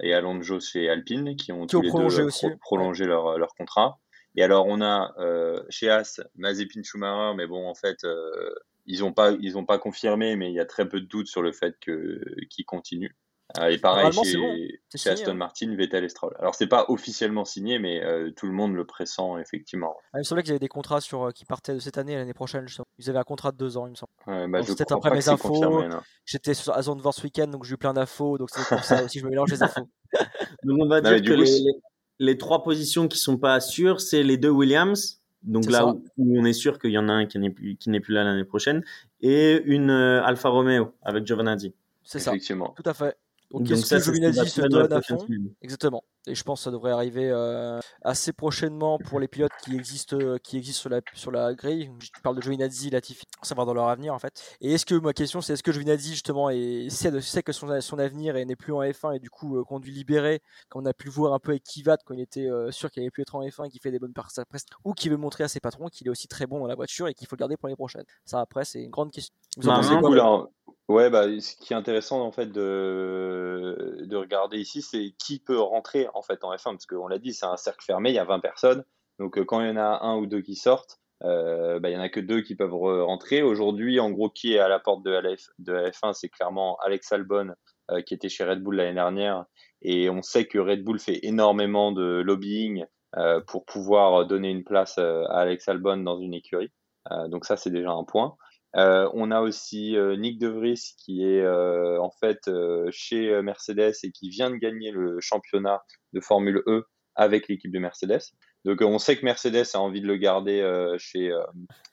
et Alonso chez Alpine, qui ont tous les deux prolongé leur, leur contrat. Et alors, on a chez As Mazepin Schumacher, mais bon, en fait, ils n'ont pas, ils ont pas confirmé, mais il y a très peu de doutes sur le fait que qu'ils continuent. Euh, et pareil chez, Aston hein. Martin, Vettel et Stroll. Alors c'est pas officiellement signé, mais euh, tout le monde le pressent effectivement. Ah, il me semblait qu'ils avaient des contrats sur, euh, qui partaient de cette année à l'année prochaine. Ils avaient un contrat de deux ans, il me semble. Ouais, bah, peut-être après mes infos. J'étais sur Azon voir ce week-end, donc j'ai eu plein d'infos. Donc c'est pour ça aussi je me mélange les infos. donc on va dire que les, les, trois positions qui sont pas sûres, c'est les deux Williams. Donc là où, on est sûr qu'il y en a un qui n'est plus, qui n'est plus là l'année prochaine, et une Alfa Romeo avec Giovanazzi. C'est ça. Tout à fait. Donc, est-ce que Giovinazzi se donne à fond Exactement. Et je pense que ça devrait arriver euh, assez prochainement pour les pilotes qui existent, euh, qui existent sur la, sur la grille. Je parle de Giovinazzi, Latifi, savoir dans leur avenir en fait. Et est-ce que ma question c'est est-ce que Giovinazzi justement est, sait, sait que son, son avenir n'est plus en F1 et du coup euh, conduit libéré, quand on a pu le voir un peu avec Kivat quand il était sûr qu'il allait plus être en F1 et qu'il fait des bonnes prestations, ou qui veut montrer à ses patrons qu'il est aussi très bon dans la voiture et qu'il faut le garder pour les prochaines? Ça après c'est une grande question. Vous en pensez quoi Ouais, bah, ce qui est intéressant en fait de, de regarder ici, c'est qui peut rentrer en fait en F1, parce qu'on l'a dit, c'est un cercle fermé, il y a 20 personnes, donc euh, quand il y en a un ou deux qui sortent, euh, bah, il y en a que deux qui peuvent rentrer. Aujourd'hui, en gros, qui est à la porte de la, F, de F1, c'est clairement Alex Albon, euh, qui était chez Red Bull l'année dernière, et on sait que Red Bull fait énormément de lobbying pour pouvoir donner une place à Alex Albon dans une écurie. donc ça, c'est déjà un point. Euh, on a aussi euh, Nick De Vries qui est euh, en fait chez Mercedes et qui vient de gagner le championnat de Formule E avec l'équipe de Mercedes. Donc on sait que Mercedes a envie de le garder chez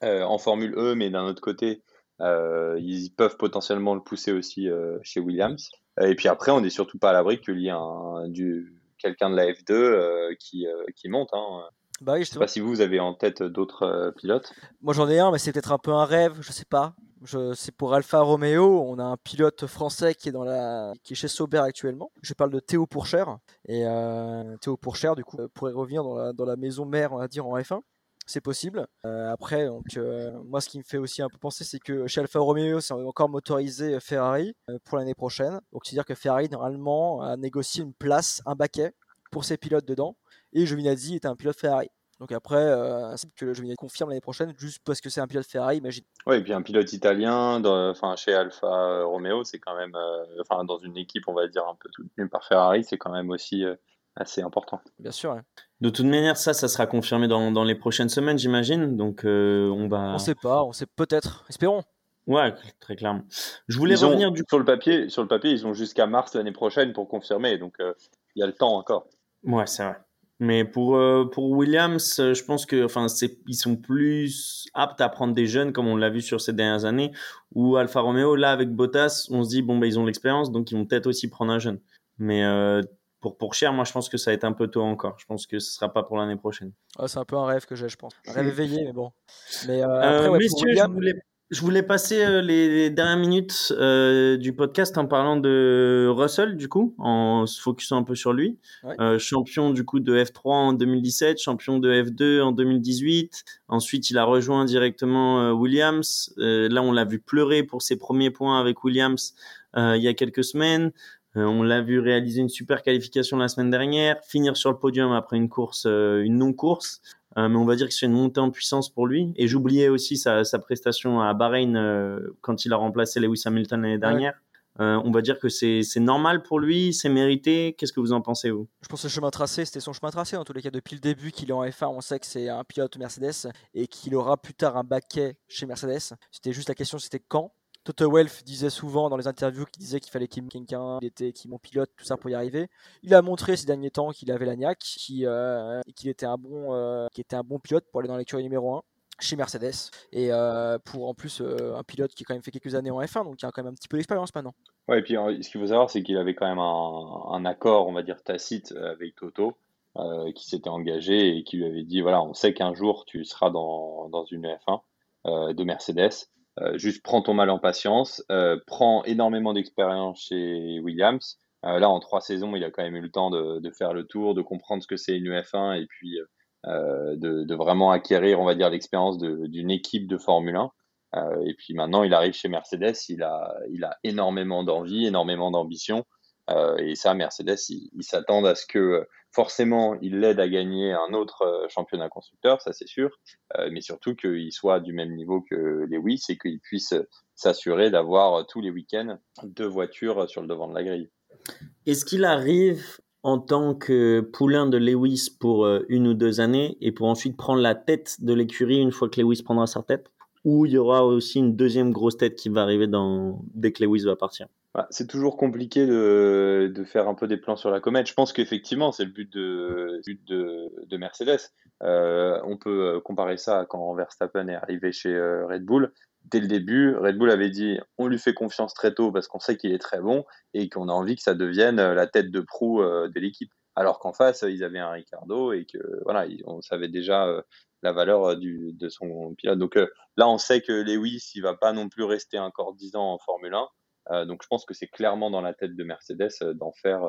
en Formule E, mais d'un autre côté, ils peuvent potentiellement le pousser aussi chez Williams. Et puis après, on n'est surtout pas à l'abri qu'il y ait du, quelqu'un de la F2 qui, qui monte. Hein. Bah je sais pas si vous avez en tête d'autres euh, pilotes. Moi j'en ai un, mais c'est peut-être un peu un rêve, je sais pas. C'est pour Alfa Romeo, on a un pilote français qui est dans la, qui est chez Sauber actuellement. Je parle de Théo Pourchère et euh, Théo Pourchère du coup euh, pourrait revenir dans la, dans la maison mère, on va dire en F1 c'est possible. après, donc, moi, ce qui me fait aussi un peu penser, c'est que chez Alfa Romeo, c'est encore motorisé Ferrari pour l'année prochaine. Donc, c'est-à-dire que Ferrari, normalement, a négocié une place, un baquet pour ses pilotes dedans et Giovinazzi est un pilote Ferrari. Donc après, euh, c'est que Giovinazzi confirme l'année prochaine juste parce que c'est un pilote Ferrari, imagine. Oui, et puis un pilote italien, enfin chez Alfa Romeo, c'est quand même, euh, enfin dans une équipe, on va dire un peu soutenue par Ferrari, c'est quand même aussi euh, assez important. Bien sûr. De toute manière, ça, ça sera confirmé dans, dans les prochaines semaines, j'imagine. Donc on va. On sait pas, on sait peut-être, espérons. Ouais, très clairement. Je voulais revenir du sur le papier. Sur le papier, ils ont jusqu'à mars l'année prochaine pour confirmer, donc il y a le temps encore. Ouais, c'est vrai. Mais pour, euh, pour Williams, euh, je pense que enfin, ils sont plus aptes à prendre des jeunes, comme on l'a vu sur ces dernières années, ou Alfa Romeo, là, avec Bottas, on se dit, bon, bah, ils ont l'expérience, donc ils vont peut-être aussi prendre un jeune. Mais euh, pour, pour cher, moi, je pense que ça va être un peu tôt encore. Je pense que ce sera pas pour l'année prochaine. Ah, c'est un peu un rêve que j'ai, je pense. Un rêve éveillé, mais bon. Mais après, messieurs, je voulais je voulais passer euh, les dernières minutes euh, du podcast en parlant de Russell, du coup, en se focusant un peu sur lui. Euh, champion du coup de F3 en 2017, champion de F2 en 2018. Ensuite, il a rejoint directement Williams. là, on l'a vu pleurer pour ses premiers points avec Williams il y a quelques semaines. on l'a vu réaliser une super qualification la semaine dernière, finir sur le podium après une course, une non-course. Euh, mais on va dire que c'est une montée en puissance pour lui. Et j'oubliais aussi sa, sa, prestation à Bahreïn euh, quand il a remplacé Lewis Hamilton l'année dernière. Euh, on va dire que c'est normal pour lui, c'est mérité. Qu'est-ce que vous en pensez, vous? Je pense que le chemin tracé, c'était son chemin tracé. En tous les cas, depuis le début qu'il est en F1, on sait que c'est un pilote Mercedes et qu'il aura plus tard un baquet chez Mercedes. C'était juste la question, c'était quand Toto Wolff disait souvent dans les interviews qu'il disait qu'il fallait qu'il quelqu'un, il était qui mon pilote, tout ça pour y arriver. Il a montré ces derniers temps qu'il avait la niaque, euh, qu'il était un bon, euh, était un bon pilote pour aller dans l'écurie numéro 1 chez Mercedes et euh, pour en plus un pilote qui a quand même fait quelques années en F1 donc il a quand même un petit peu d'expérience maintenant. Ouais et puis ce qu'il faut savoir c'est qu'il avait quand même un, accord on va dire tacite avec Toto qui s'était engagé et qui lui avait dit voilà on sait qu'un jour tu seras dans, dans une F1 de Mercedes euh, juste prends ton mal en patience, euh, prends énormément d'expérience chez Williams. Euh, là, en trois saisons, il a quand même eu le temps de, de faire le tour, de comprendre ce que c'est une UF1 et puis de, de, vraiment acquérir, on va dire, l'expérience d'une équipe de Formule 1. et puis maintenant, il arrive chez Mercedes, il a, il a énormément d'envie, énormément d'ambition. Et ça, Mercedes, ils s'attendent à ce que forcément, il l'aide à gagner un autre championnat constructeur, ça c'est sûr, mais surtout qu'il soit du même niveau que Lewis et qu'il puisse s'assurer d'avoir tous les week-ends deux voitures sur le devant de la grille. Est-ce qu'il arrive en tant que poulain de Lewis pour euh, une ou deux années et pour ensuite prendre la tête de l'écurie une fois que Lewis prendra sa tête? Ou il y aura aussi une deuxième grosse tête qui va arriver dans... dès que Lewis va partir? C'est toujours compliqué de, faire un peu des plans sur la comète. Je pense qu'effectivement, c'est le but de, Mercedes. Euh, on peut euh, comparer ça à quand Verstappen est arrivé chez Red Bull dès le début, Red Bull avait dit on lui fait confiance très tôt parce qu'on sait qu'il est très bon et qu'on a envie que ça devienne euh, la tête de proue euh, de l'équipe. Alors qu'en face, ils avaient un Ricardo et que voilà, on savait déjà euh, la valeur de son pilote. Donc là, on sait que Lewis, il va pas non plus rester encore 10 ans en Formule 1. Donc je pense que c'est clairement dans la tête de Mercedes d'en faire,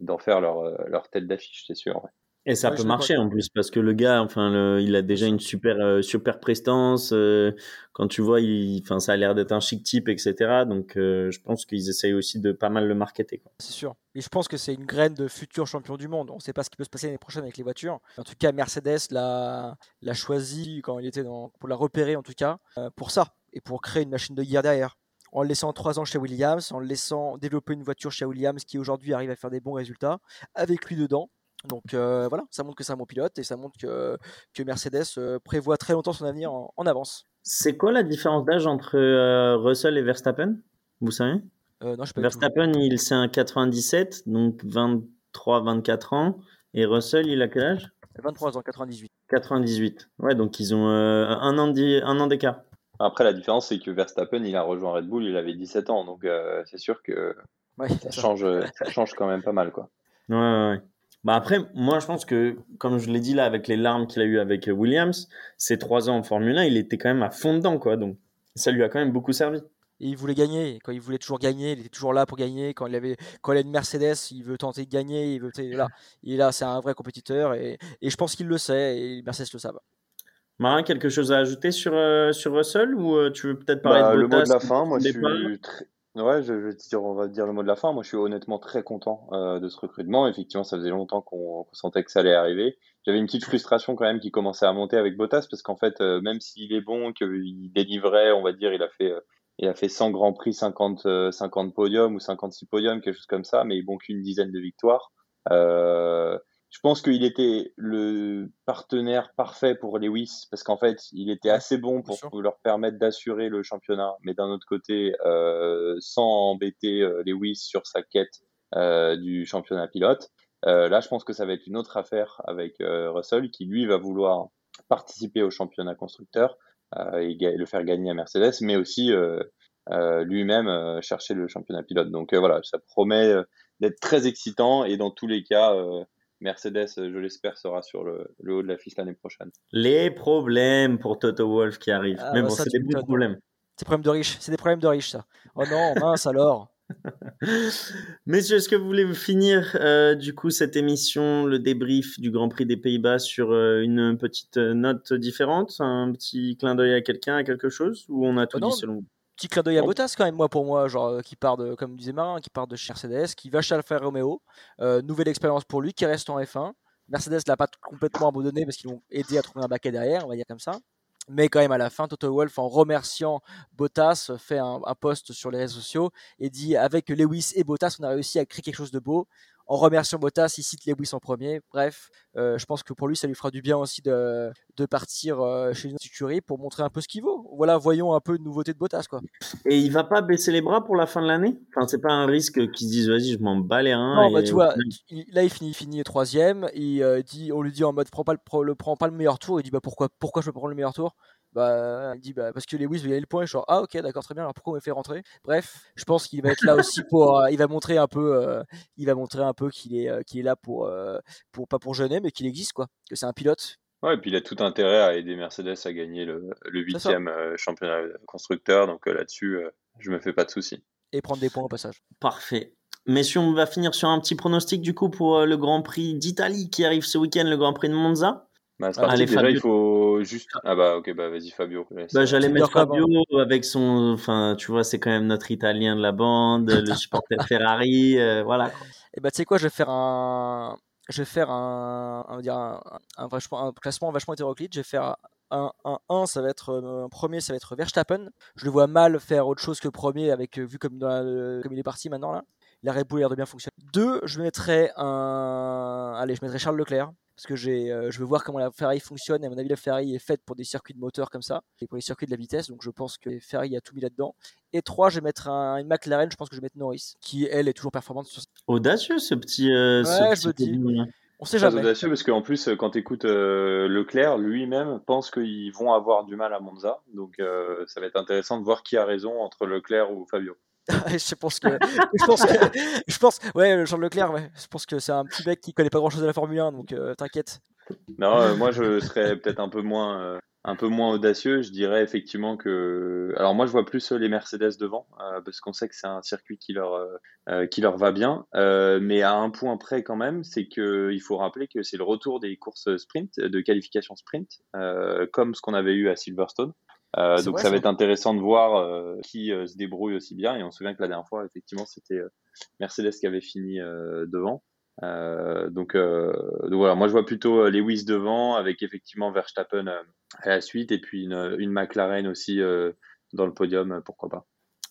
d'en faire leur, leur tête d'affiche, c'est sûr. Et ça peut marcher en plus parce que le gars, enfin, il a déjà une super euh, super prestance. Euh, quand tu vois, il, enfin, ça a l'air d'être un chic type, etc. Donc, euh, je pense qu'ils essayent aussi de pas mal le marketer. C'est sûr. Et je pense que c'est une graine de futur champion du monde. On ne sait pas ce qui peut se passer l'année prochaine avec les voitures. En tout cas, Mercedes l'a l'a choisi quand il était dans, pour la repérer en tout cas pour ça et pour créer une machine de guerre derrière en le laissant trois ans chez Williams, en le laissant développer une voiture chez Williams qui aujourd'hui arrive à faire des bons résultats, avec lui dedans. Donc euh, voilà, ça montre que c'est un bon pilote et ça montre que, que Mercedes euh, prévoit très longtemps son avenir en, avance. C'est quoi la différence d'âge entre euh, Russell et Verstappen? Vous savez? Non, je Verstappen, il c'est un 97, donc 23-24 ans. Et Russell, il a quel âge? 23 ans, 98. 98. Ouais, donc ils ont un an d'écart. Après, la différence, c'est que Verstappen, il a rejoint Red Bull, il avait 17 ans. Donc c'est sûr que ça, change, ça change quand même pas mal. Quoi. Ouais, ouais. Bah après, moi je pense que, comme je l'ai dit là, avec les larmes qu'il a eu avec Williams, ces trois ans en Formule 1, il était quand même à fond dedans, quoi. Donc ça lui a quand même beaucoup servi. Et il voulait gagner. Quand il voulait toujours gagner, il était toujours là pour gagner. Quand il avait, quand il a une Mercedes, il veut tenter de gagner. Il veut, là, et là, c'est un vrai compétiteur. Et, et je pense qu'il le sait. Et Mercedes le savent. Marin, quelque chose à ajouter sur, euh, sur Russell ou euh, tu veux peut-être parler bah, de Le mot de la fin, moi je suis très, Ouais, je, je dire, on va dire le mot de la fin. Moi, je suis honnêtement très content euh, de ce recrutement. Effectivement, ça faisait longtemps qu'on sentait que ça allait arriver. J'avais une petite frustration quand même qui commençait à monter avec Bottas parce qu'en fait, même s'il est bon, qu'il délivrait, on va dire, il a fait, il a fait 100 grands prix, 50, 50 podiums ou 56 podiums, quelque chose comme ça, mais bon qu'une dizaine de victoires. Euh, je pense qu'il était le partenaire parfait pour Lewis parce qu'en fait, il était assez bon pour leur permettre d'assurer le championnat, mais d'un autre côté, euh, sans embêter euh, Lewis sur sa quête euh, du championnat pilote. là, je pense que ça va être une autre affaire avec Russell qui lui va vouloir participer au championnat constructeur et le faire gagner à Mercedes, mais aussi lui-même chercher le championnat pilote. Donc voilà, ça promet d'être très excitant et dans tous les cas Mercedes, je l'espère, sera sur le, haut de la fiche l'année prochaine. Les problèmes pour Toto Wolf qui arrive. Ah, Mais bah bon, c'est des bons problèmes. C'est des problèmes de riches. C'est des problèmes de riches, ça. Oh non, mince alors. Messieurs, est-ce que vous voulez finir euh, du coup cette émission, le débrief du Grand Prix des Pays-Bas sur euh, une petite note différente, un petit clin d'œil à quelqu'un, à quelque chose, ou on a tout oh dit selon vous? Petit clin d'œil à Bottas quand même. Moi pour moi genre euh, qui part de comme disait Marin qui part de chez Mercedes qui va chez Alfa Romeo. Euh, nouvelle expérience pour lui qui reste en F1 Mercedes l'a pas complètement abandonné parce qu'ils l'ont aidé à trouver un baquet derrière on va dire comme ça. Mais quand même à la fin Toto Wolff en remerciant Bottas fait un, un post sur les réseaux sociaux et dit avec Lewis et Bottas on a réussi à créer quelque chose de beau en remerciant Bottas, il cite Lewis en premier. Bref, euh, je pense que pour lui, ça lui fera du bien aussi de, de partir euh, chez une écurie pour montrer un peu ce qu'il vaut. Voilà, voyons un peu de nouveauté de Bottas, quoi. Et il va pas baisser les bras pour la fin de l'année? Enfin, c'est pas un risque qu'ils se disent, vas-y, je m'en bats les reins. Non, bah, tu vois, là, il finit, il finit troisième. Et, euh, dit, on lui dit en mode, prends pas le, le, prends pas le meilleur tour. Il dit, bah pourquoi, pourquoi je peux prendre le meilleur tour? Bah, il dit bah, parce que Lewis veut gagner le point. Et je suis ah ok d'accord très bien. Alors pourquoi on me fait rentrer? Bref, je pense qu'il va être là aussi pour. Euh, il va montrer un peu. Euh, il va montrer un peu qu'il est euh, qu'il est là pour pour pas pour jeûner mais qu'il existe quoi. Que c'est un pilote. Ouais, et puis il a tout intérêt à aider Mercedes à gagner le huitième championnat constructeur. Donc là-dessus, je me fais pas de soucis. Et prendre des points au passage. Parfait. Messieurs, on va finir sur un petit pronostic du coup pour le Grand Prix d'Italie qui arrive ce week-end, le Grand Prix de Monza. Bah, Allez, déjà, il faut Fabio, juste. Ah bah ok, bah vas-y Fabio. Bah, j'allais Tu mettre Fabio avec son, enfin, tu vois, c'est quand même notre Italien de la bande, le supporter Ferrari, euh, voilà. quoi. Et bah tu sais quoi, je vais faire un, je vais faire un, on va dire un, un, vachement- un classement vachement hétéroclite. Je vais faire un, un 1, ça va être euh, un premier, ça va être Verstappen. Je le vois mal faire autre chose que premier, avec euh, vu comme, dans la- comme il est parti maintenant là. La Red Bull a l'air de bien fonctionner. Deux, je mettrais un, allez, je mettrais Charles Leclerc parce que j'ai, euh, je veux voir comment la Ferrari fonctionne. Et à mon avis, la Ferrari est faite pour des circuits de moteur comme ça et pour les circuits de la vitesse. Donc je pense que Ferrari a tout mis là-dedans. Et trois, je vais mettre un, une McLaren. Je pense que je vais mettre Norris, qui elle est toujours performante. Sur... Audacieux ce petit, euh, ce Ouais, petit je me dis. On sait Très jamais. audacieux parce qu'en plus, euh, quand tu écoutes Leclerc, lui-même pense qu'ils vont avoir du mal à Monza. Donc euh, ça va être intéressant de voir qui a raison entre Leclerc ou Fabio. Je pense que, je pense ouais, Leclerc, ouais, je pense que c'est un petit mec qui connaît pas grand chose de la Formule 1, donc euh, t'inquiète. Non, euh, moi je serais peut-être un peu moins, euh, un peu moins audacieux. Je dirais effectivement que, alors moi je vois plus les Mercedes devant parce qu'on sait que c'est un circuit qui leur, qui leur va bien. Mais à un point près quand même, c'est que il faut rappeler que c'est le retour des courses sprint, de qualification sprint, comme ce qu'on avait eu à Silverstone. Euh, donc vrai, ça va être intéressant de voir euh, qui euh, se débrouille aussi bien. Et on se souvient que la dernière fois, effectivement, c'était euh, Mercedes qui avait fini euh, devant. Euh, donc, euh, donc voilà, moi je vois plutôt euh, Lewis devant avec effectivement Verstappen à la suite et puis une, une McLaren aussi euh, dans le podium, pourquoi pas.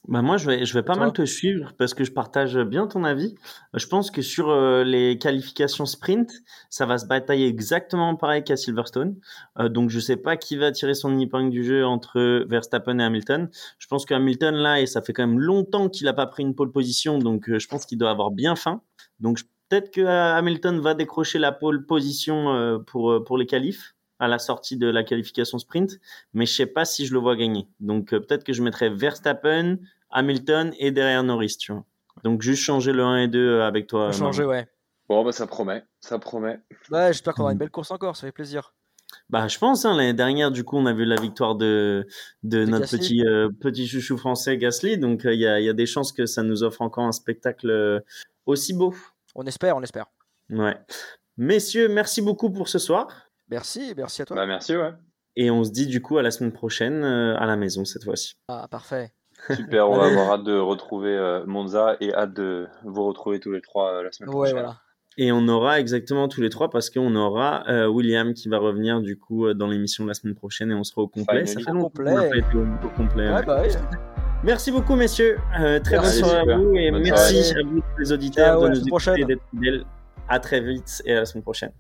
Bah moi, je vais, je vais pas Toi? mal te suivre parce que je partage bien ton avis. Je pense que sur euh, les qualifications sprint, ça va se batailler exactement pareil qu'à Silverstone. Euh, donc je sais pas qui va tirer son épingle du jeu entre Verstappen et Hamilton. Je pense que Hamilton là, et ça fait quand même longtemps qu'il a pas pris une pole position, donc euh, je pense qu'il doit avoir bien faim. Donc peut-être que Hamilton va décrocher la pole position pour pour les qualifs à la sortie de la qualification sprint, mais je sais pas si je le vois gagner. Donc euh, peut-être que je mettrais Verstappen, Hamilton et derrière Norris, tu vois. Donc juste changer le 1 et 2 euh, avec toi. Changer, ouais. Bon, bah ça promet, ça promet. Ouais, j'espère qu'on aura une belle course encore, ça fait plaisir. Bah je pense hein, l'année dernière du coup on a vu la victoire de de, De notre Gasly. petit euh, petit chouchou français Gasly, donc euh, il y a y a des chances que ça nous offre encore un spectacle aussi beau. On espère, on espère. Ouais. Messieurs, merci beaucoup pour ce soir Merci, merci à toi. Bah merci, ouais. et on se dit du coup à la semaine prochaine euh, à la maison cette fois-ci. Ah, parfait. Super, on va avoir hâte de retrouver euh, Monza et hâte de vous retrouver tous les trois euh, la semaine Ouais, prochaine. voilà. Et on aura exactement tous les trois parce qu'on aura euh, William qui va revenir du coup dans l'émission de la semaine prochaine et on sera au complet. Ça fait longtemps qu'on n'a pas été au, au complet. Ouais, ouais. bah. Merci beaucoup messieurs. Euh, très Merci. bonne soirée à vous et Bonne merci soirée. à vous les auditeurs Ciao, de nous écouter et d'être fidèles. À très vite et à la semaine prochaine.